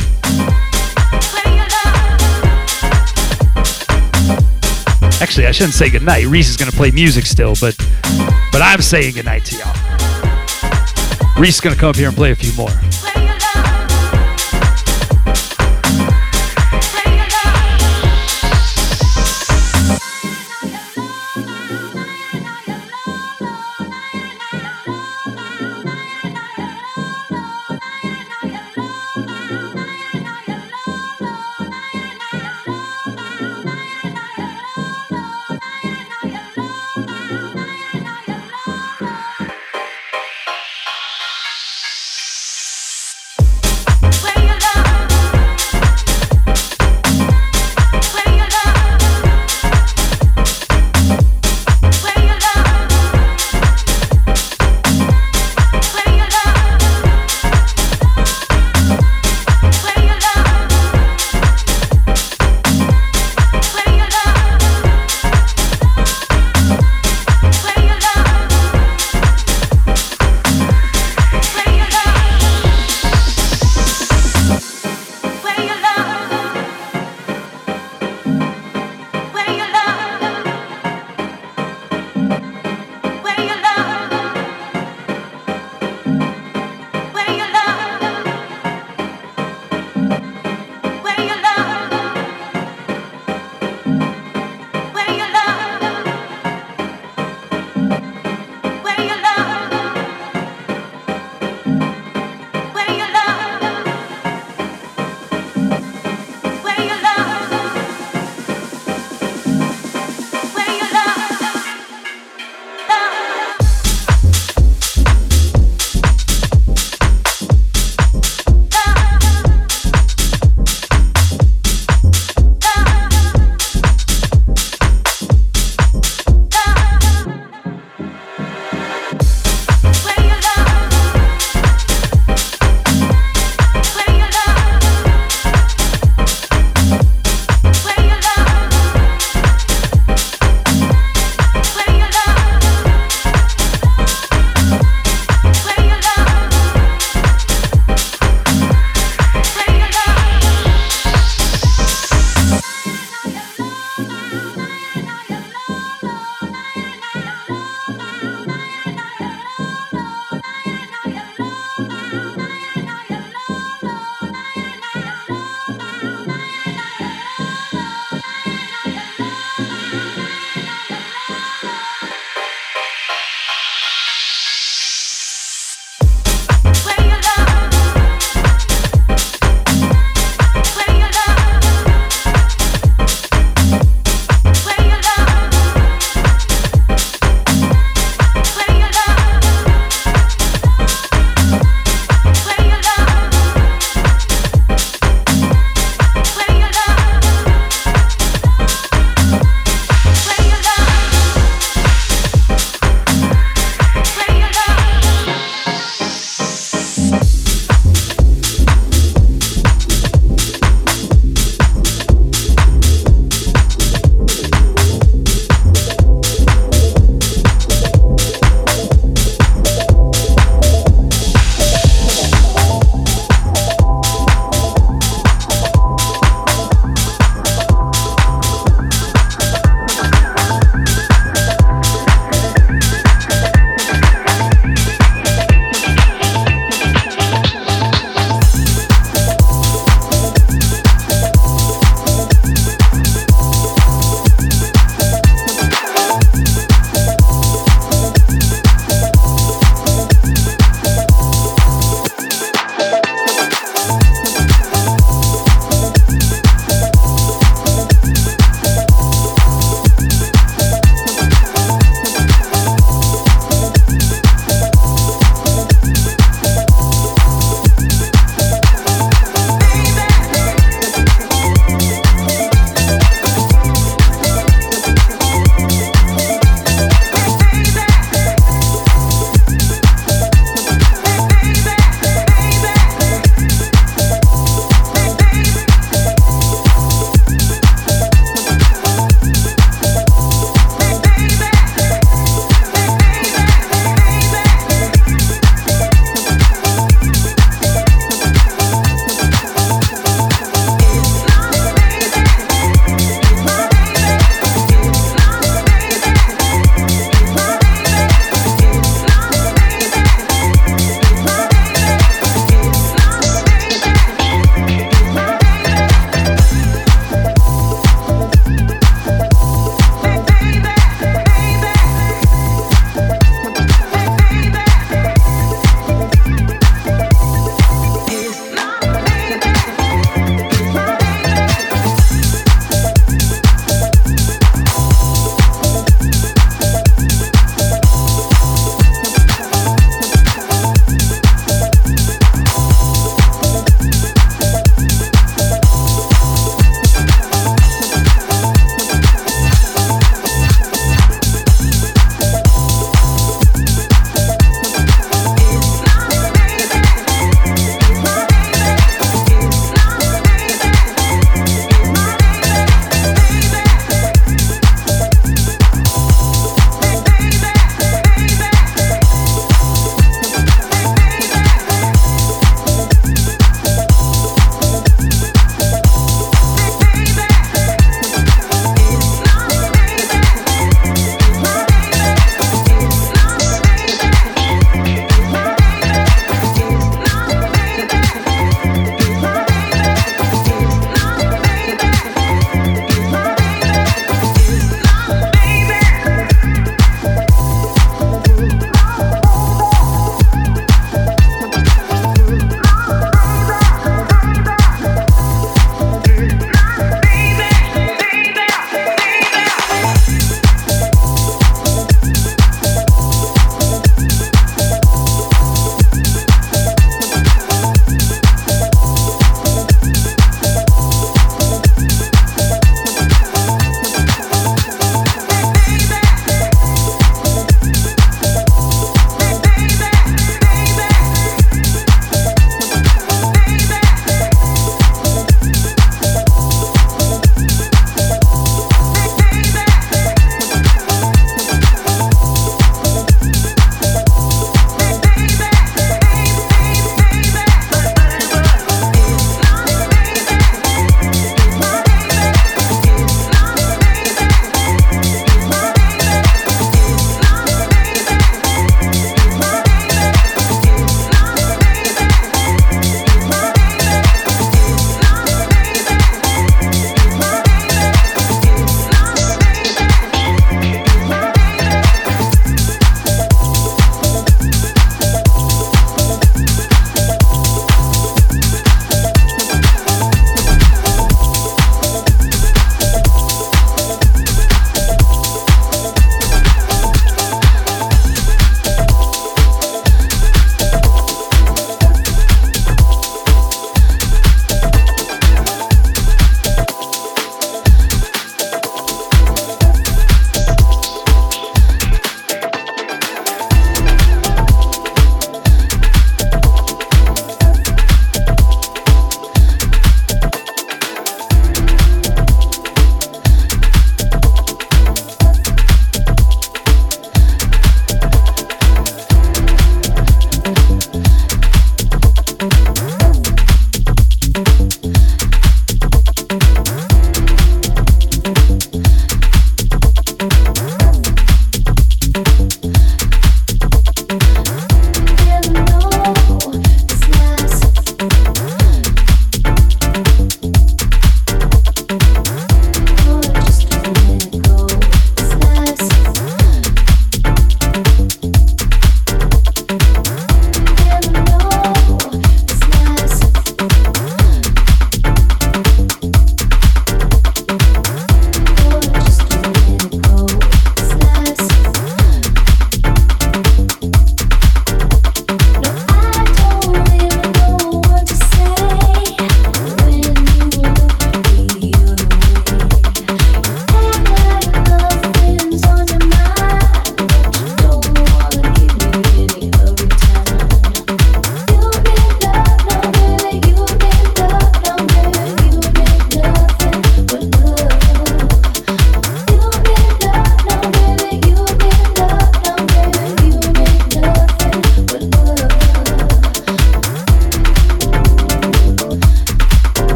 Actually, I shouldn't say goodnight. Reese is going to play music still, but but I'm saying goodnight to y'all. Reese is going to come up here and play a few more.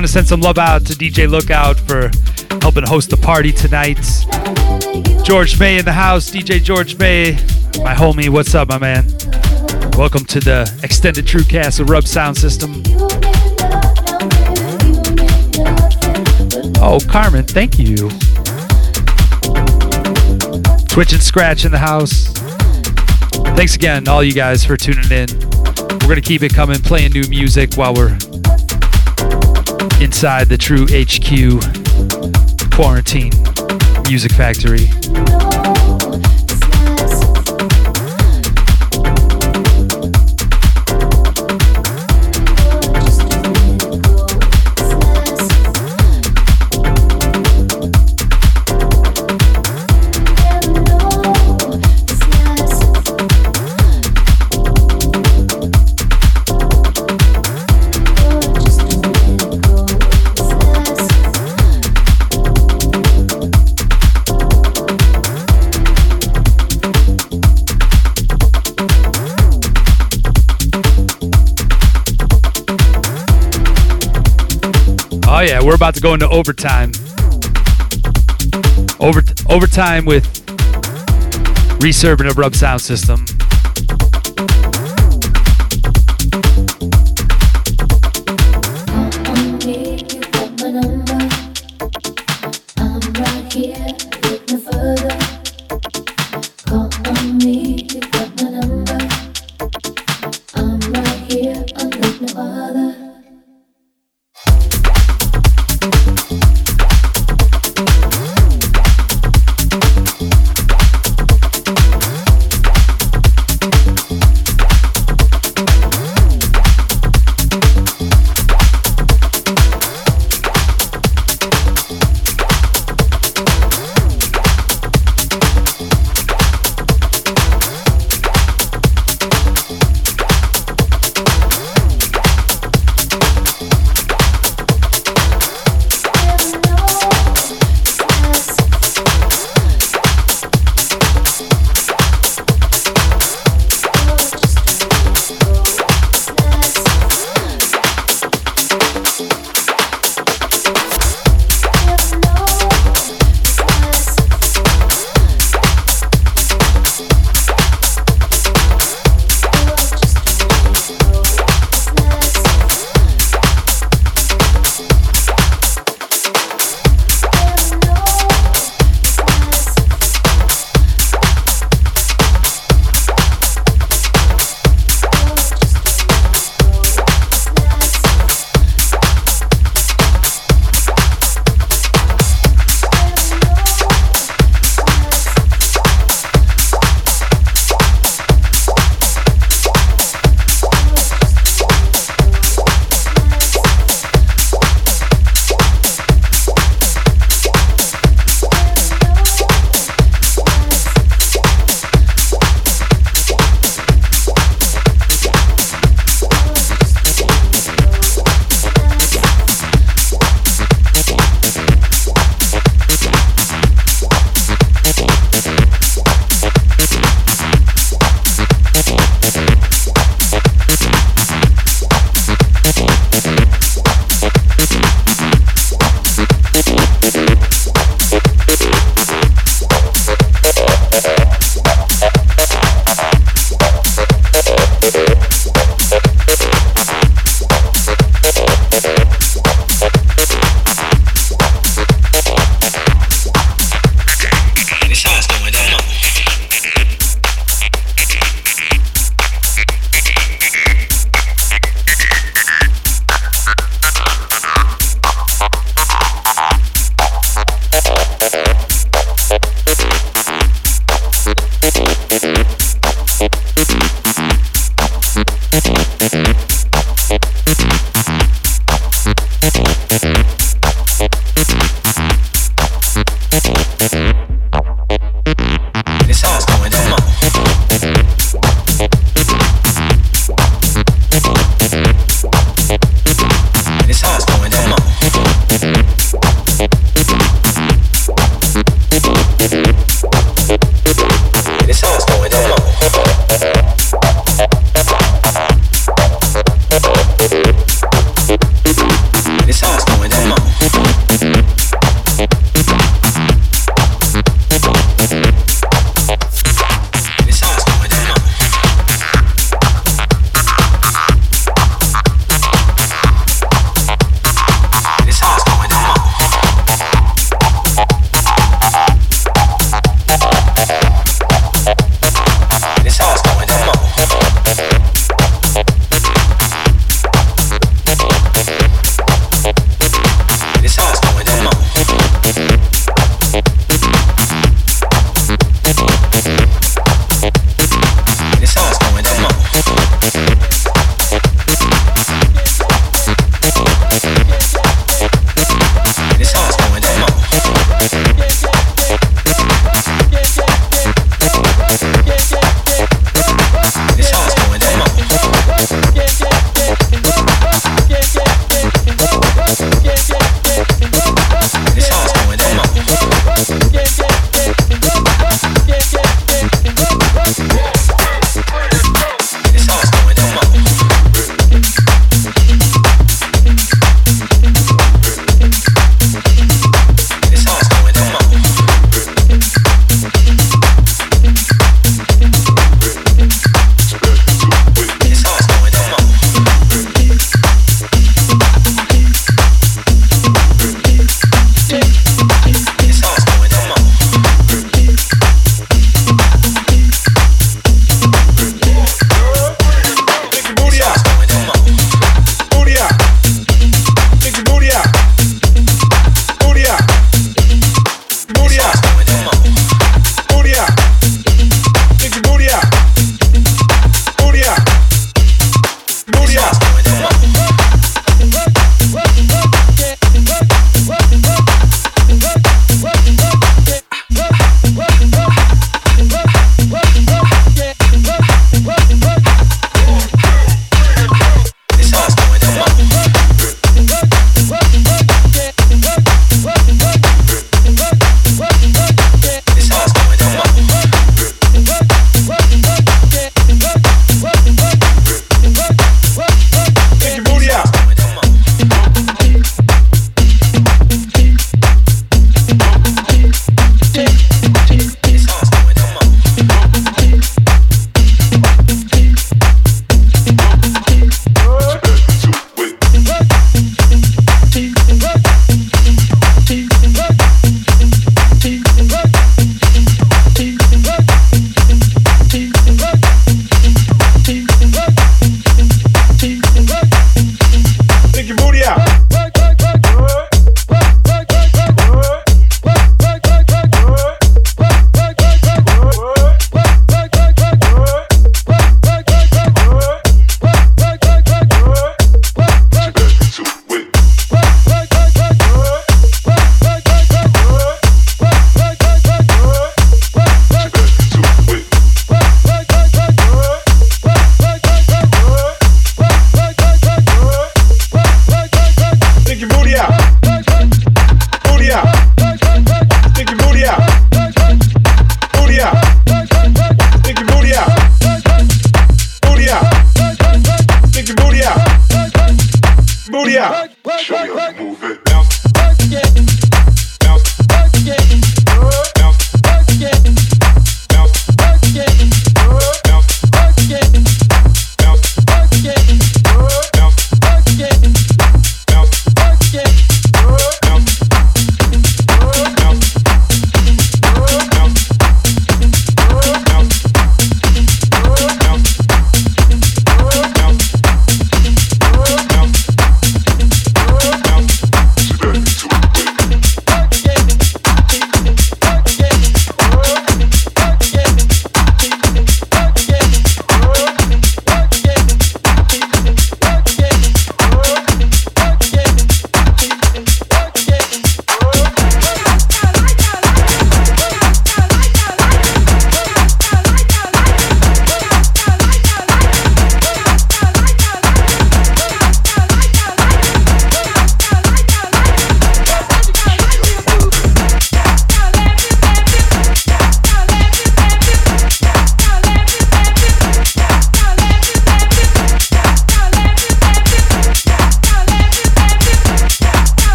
Want to send some love out to DJ Lookout for helping host the party tonight. George May in the house, DJ George May, my homie. What's up, my man? Welcome to the extended TrueCast of Rub Sound System. Oh, Carmen, thank you. Twitch and Scratch in the house. Thanks again, all you guys, for tuning in. We're going to keep it coming, playing new music while we're inside the True HQ quarantine music factory. Oh yeah, we're about to go into overtime. Over overtime with reserve and a rub sound system.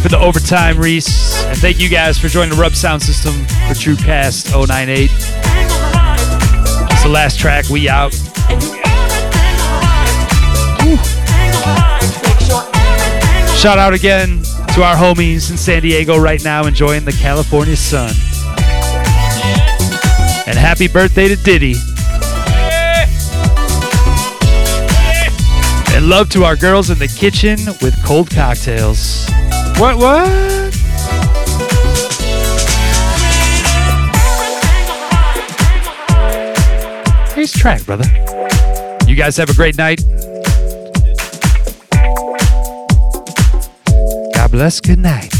For the overtime, Reese. And thank you guys for joining the Rub Sound System for TrueCast 098. It's the last track. We out. Shout out again to our homies in San Diego right now enjoying the California sun. And happy birthday to Diddy. And love to our girls in the kitchen with cold cocktails. What, what? Nice track, brother. You guys have a great night. God bless. Good night.